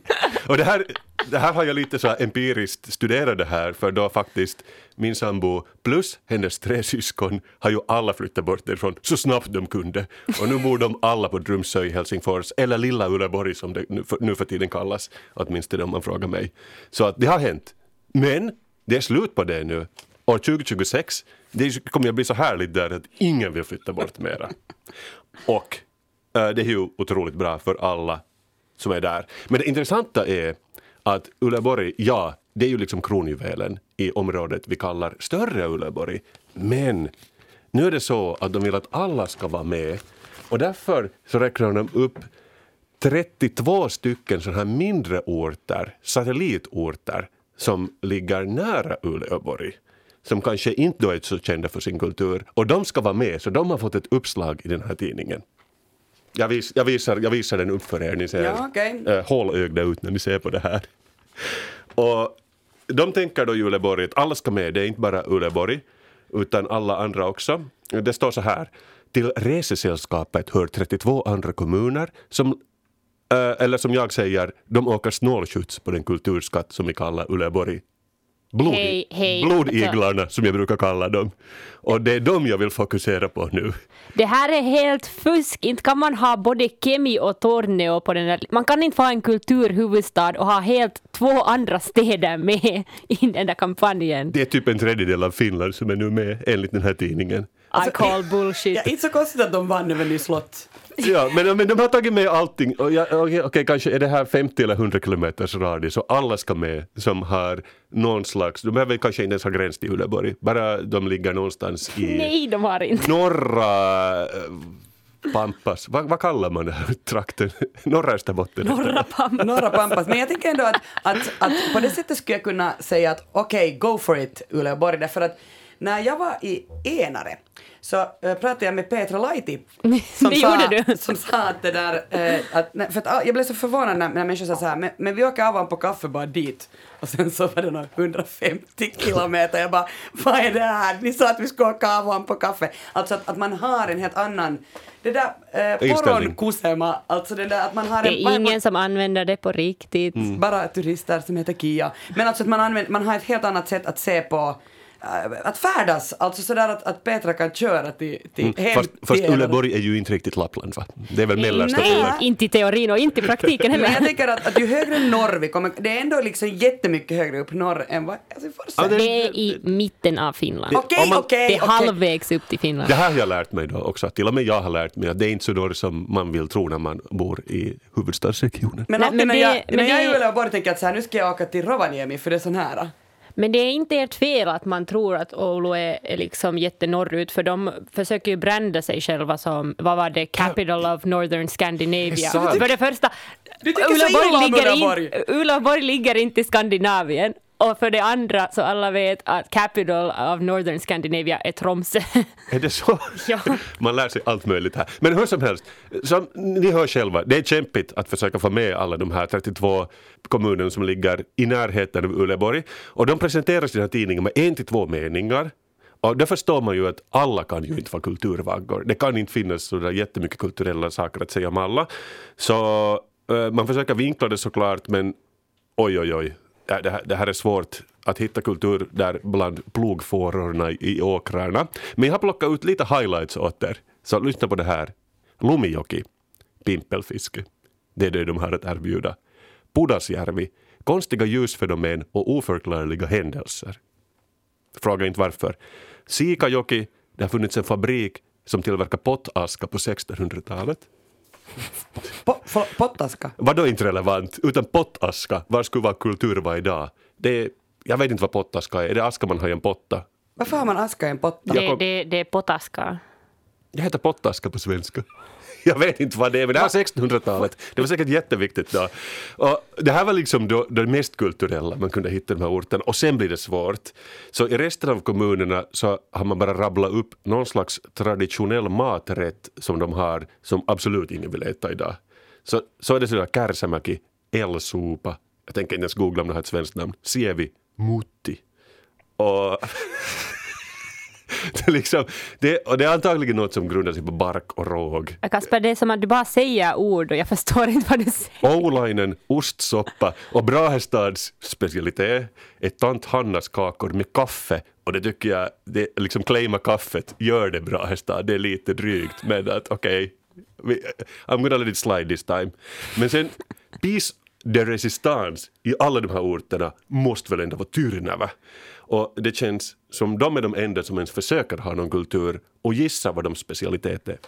och det här, det här har jag lite så här empiriskt studerat det här för då faktiskt min sambo plus hennes tre syskon har ju alla flyttat bort därifrån så snabbt de kunde. Och nu bor de alla på Drumsö i Helsingfors, eller Lilla Ulleborg som det nu för, nu för tiden kallas, åtminstone om man frågar mig. Så att det har hänt. Men det är slut på det nu. År 2026, det kommer att bli så härligt där att ingen vill flytta bort mera. Och äh, det är ju otroligt bra för alla som är där. Men det intressanta är att Ulleborg ja, det är ju liksom kronjuvelen i området vi kallar större Ulleborg. Men nu är det så att de vill att alla ska vara med och därför så räknar de upp 32 stycken sådana här mindre orter, satellitorter som ligger nära Uleåborg som kanske inte då är så kända för sin kultur och de ska vara med så de har fått ett uppslag i den här tidningen. Jag, vis, jag, visar, jag visar den upp för er, ni ser Ja, okej. äh, hålögda ut när ni ser på det här. Och de tänker då i Uleåborg att alla ska med, det är inte bara Uleåborg utan alla andra också. Det står så här, till resesällskapet hör 32 andra kommuner som eh, eller som jag säger, de åker snålskjuts på den kulturskatt som vi kallar Uleåborg. Blod, Hej, hej. blodiglarna som jag brukar kalla dem. Och det är dem jag vill fokusera på nu. Det här är helt fusk. Inte kan man ha både Kemi och Torneo på den där. Man kan inte få en kulturhuvudstad och ha helt två andra städer med i den där kampanjen. Det är typ en tredjedel av Finland som är nu med enligt den här tidningen. I call bullshit. Ja, inte så konstigt att de vann över Nyss Slott. Ja, men, men de har tagit med allting. Okej, okej, kanske är det här 50 eller 100 kilometers radie så alla ska med som har någon slags, de behöver kanske inte ens ha gräns till Uleåborg, bara de ligger någonstans i Nej, de har inte. norra eh, Pampas, vad, vad kallar man den här trakten? Norra Österbotten? Norra Pampa. Norra Pampas. Men jag tänker ändå att, att, att på det sättet skulle jag kunna säga att okej, go for it Uleåborg. Därför att när jag var i Enare så pratade jag med Petra Laiti. Som Det sa, gjorde du. Som sa att det där, att, för att, jag blev så förvånad när, när människor sa så här, men, men vi åker av på kaffe bara dit. Och sen så var det nog 150 kilometer. Jag bara, vad är det här? Ni sa att vi skulle åka av på kaffe. Alltså att, att man har en helt annan, det där Inställning. poronkusema, alltså det där att man har Det en... är man- ingen som använder det på riktigt. Mm. bara turister som heter Kia. Men alltså att man, använder, man har ett helt annat sätt att se på att färdas, alltså sådär att, att Petra kan köra till, till hem Mm. Fast, fast till er. Uleåborg är ju inte riktigt Lappland va? Det är väl mellersta Nej. Inte i teorin och inte i praktiken Men jag heller. tänker att, att ju högre norr vi kommer, det är ändå liksom jättemycket högre upp norr än vad Ja, är. det- Det är i mitten av Finland. Okej, om man- okej, Det är okej. halvvägs upp till Finland. Det här har jag lärt mig då också, till och med jag har lärt mig att det är inte så norr som man vill tro när man bor i huvudstadsregionen. Men Nej, men när det- jag, men när jag är i Uleåborg tänker jag att så här, nu ska jag åka till Rovaniemi för det är så nära. Men det är inte ert fel att man tror att Oulu är är liksom jättenorrut för de försöker ju brända sig själva som, vad var det, capital of northern Scandinavia. För det första, Uleåborg ligger, in, Uleåborg ligger inte i Skandinavien. Och för det andra så alla vet att capital of northern Scandinavia är Tromsö. Är det så? Ja. Man lär sig allt möjligt här. Men hur som helst, som ni hör själva, det är kämpigt att försöka få med alla de här 32 kommunerna som ligger i närheten av Uleåborg. Och de presenteras i den här tidningen med en till två meningar. Och det förstår man ju att alla kan ju inte vara kulturvaggor. Det kan inte finnas så där jättemycket kulturella saker att säga om alla. Så eh, man försöker vinkla det såklart men oj oj oj. Ja, Det här, det här är svårt att hitta kultur där bland plogfårorna i åkrarna. Men jag har plockat ut lite highlights åt er. Så lyssna på det här. Lumijoki, pimpelfiske. Det är det de har att erbjuda. Pudasjärvi, konstiga ljusfenomen och oförklarliga händelser. Fråga inte varför. Siikajoki. det har funnits en fabrik som tillverkar pottaska på 1600-talet. Po, po, pottaska. Vadå inte relevant? Utan pottaska, var skulle vara kultur vara idag? Det är, jag vet inte vad pottaska är. Är det aska man har i en potta? Varför har man aska i en potta? Det, det, det är potaska. Det heter pottaska på svenska. Jag vet inte vad det är, men det här är 1600-talet. Det var säkert jätteviktigt då. Och det här var liksom då, det mest kulturella man kunde hitta i de här orterna. Och sen blir det svårt. Så i resten av kommunerna så har man bara rabblat upp någon slags traditionell maträtt som de har som absolut ingen vill äta idag. Så, så är det sådär kärsämäki, elsupa, jag tänker inte ens googla om det har ett svenskt namn, sievi, mutti. Och det, är liksom, det, och det är antagligen något som grundar sig på bark och råg. Kasper, det är som att du bara säger ord och jag förstår inte vad du säger. Oulainen, ostsoppa och Brahestads specialitet är tant Hannas kakor med kaffe. Och det tycker jag, det, liksom claima kaffet, gör det Brahestad, det är lite drygt men att okej, okay, I'm gonna let it slide this time. Men sen, peace de resistance i alla de här orterna måste väl ändå vara Tyrnävä. Och det känns som de är de enda som ens försöker ha någon kultur och gissa vad de specialitet är.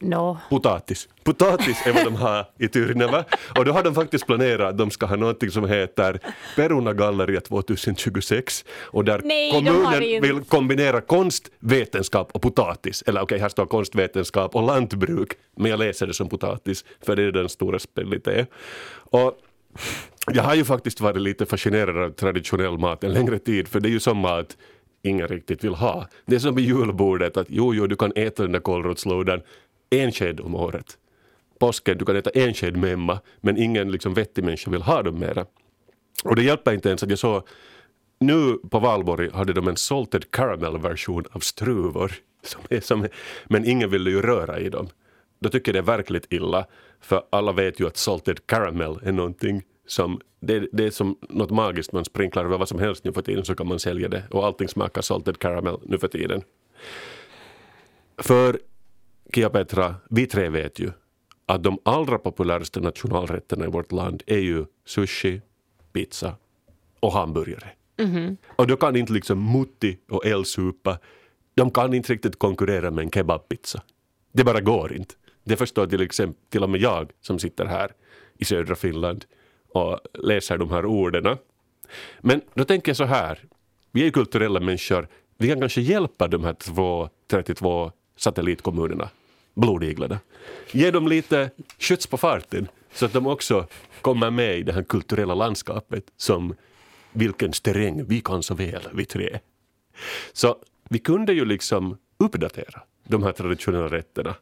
No. Potatis. Potatis är vad de har i Tyrnävä. Och då har de faktiskt planerat att de ska ha någonting som heter Perunagalleriet 2026. Och där Nej, kommunen vill kombinera konst, vetenskap och potatis. Eller okej, här står konst, vetenskap och lantbruk. Men jag läser det som potatis, för det är den stora specialitet. Och jag har ju faktiskt varit lite fascinerad av traditionell mat en längre tid, för det är ju som mat ingen riktigt vill ha. Det är som med julbordet, att jo, jo, du kan äta den där kålrotslådan en sked om året. Påsken, du kan äta en sked memma, men ingen liksom vettig människa vill ha dem mera. Och det hjälper inte ens att jag såg nu på valborg hade de en salted caramel version av struvor. Som är, som är, men ingen ville ju röra i dem. Då tycker jag det är verkligt illa. För alla vet ju att salted caramel är någonting som det, det är som något magiskt. Man sprinklar över vad som helst nu för tiden så kan man sälja det. Och allting smakar salted caramel nu för tiden. För Kia Petra, vi tre vet ju att de allra populäraste nationalrätterna i vårt land är ju sushi, pizza och hamburgare. Och då kan inte liksom mutti och elsupa, de kan inte riktigt konkurrera med en kebabpizza. Det bara går inte. Det förstår till exempel till och med jag som sitter här i södra Finland och läser de här orden. Men då tänker jag så här, vi är ju kulturella människor, vi kan kanske hjälpa de här två, 32 satellitkommunerna, blodiglarna. Ge dem lite skjuts på farten så att de också kommer med i det här kulturella landskapet som vilken sträng vi kan så väl, vi tre. Så vi kunde ju liksom uppdatera de här traditionella rätterna.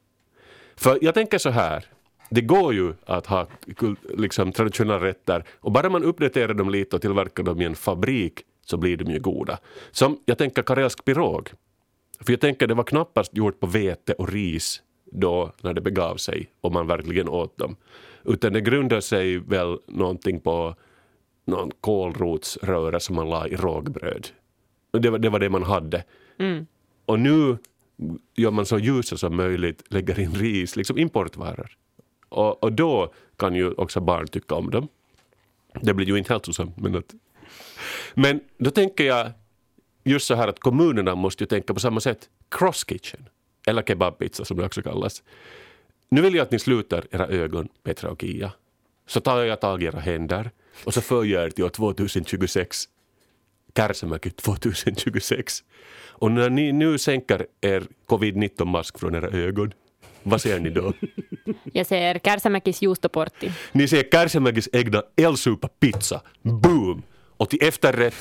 För jag tänker så här, det går ju att ha liksom, traditionella rätter och bara man uppdaterar dem lite och tillverkar dem i en fabrik så blir de ju goda. Som jag tänker karelsk pirog. För jag tänker det var knappast gjort på vete och ris då när det begav sig och man verkligen åt dem. Utan det grundar sig väl någonting på någon kålrotsröra som man la i rågbröd. Det var, det var det man hade. Och nu gör man så ljusa som möjligt, lägger in ris, liksom importvaror. Och, och då kan ju också barn tycka om dem. Det blir ju inte hälsosamt. Men, att, men då tänker jag just så här att kommunerna måste ju tänka på samma sätt. Cross kitchen, eller kebabpizza som det också kallas. Nu vill jag att ni sluter era ögon, Petra och Kia. Så tar jag tag i era händer och så för jag er till år 2026. Kärsämäki 2026. Och när ni nu sänker er covid-19-mask från era ögon, vad ser ni då? Jag ser Kärsämäkis juustoportti. Ni ser Kärsämäkis egna elsupa pizza. Boom! Och till efterrätt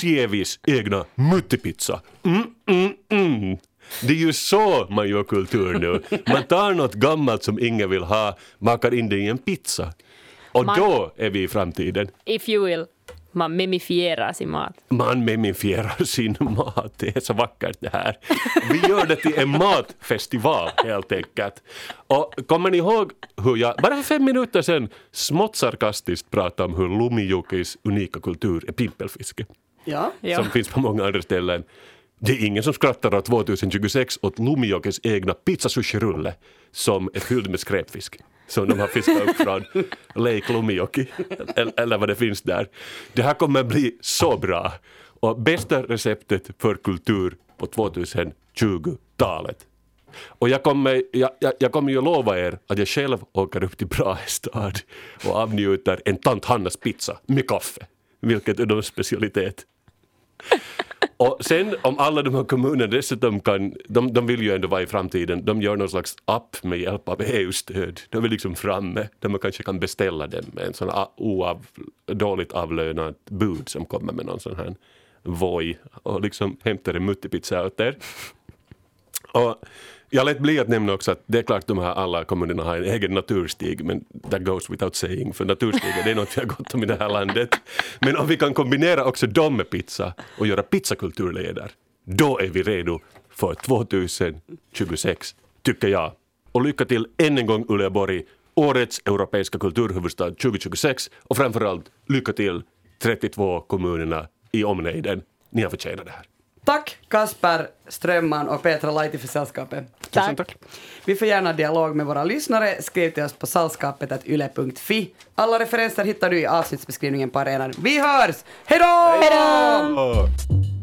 Sievis egna muttipizza. Mm, mm, mm. Det är ju så man gör kultur nu. Man tar något gammalt som ingen vill ha, makar in det i en pizza. Och Man- då är vi i framtiden. If you will. Man memifierar sin mat. Man memifierar sin mat. Det är så vackert det här. Vi gör det till en matfestival helt enkelt. Och kommer ni ihåg hur jag bara för fem minuter sedan smått sarkastiskt pratade om hur Lumijokis unika kultur är pimpelfiske? Ja. Ja. Som finns på många andra ställen. Det är ingen som skrattar 2026 åt Lumijokis egna pizzasushirulle som är fylld med skräpfisk som de har fiskat upp från Lake Lumijoki eller, eller vad det finns där. Det här kommer bli så bra och bästa receptet för kultur på 2020-talet. Och jag kommer, jag, jag, jag kommer ju lova er att jag själv åker upp till Brahestad och avnjuter en tant Hannas pizza med kaffe, vilket är deras specialitet. Och sen om alla de här kommunerna dessutom kan, de, de vill ju ändå vara i framtiden, de gör någon slags app med hjälp av EU-stöd. De är liksom framme, där man kanske kan beställa den med en sån oav, dåligt avlönad bud som kommer med någon sån här Voi och liksom hämtar en muttipizza åt er. Och jag lät bli att nämna också att det är klart de här alla kommunerna har en egen naturstig men that goes without saying för naturstigar det är något vi har gott om i det här landet. Men om vi kan kombinera också dem med pizza och göra pizzakulturleder då är vi redo för 2026 tycker jag. Och lycka till än en gång Uleåborg, årets europeiska kulturhuvudstad 2026 och framförallt lycka till 32 kommunerna i omnejden. Ni har förtjänat det här. Tack Kasper Strömman och Petra Laiti för sällskapet. Tusen tack. Vi får gärna dialog med våra lyssnare. Skriv till oss på sällskapet.yle.fi. Alla referenser hittar du i avsnittsbeskrivningen på arenan. Vi hörs! Hej då!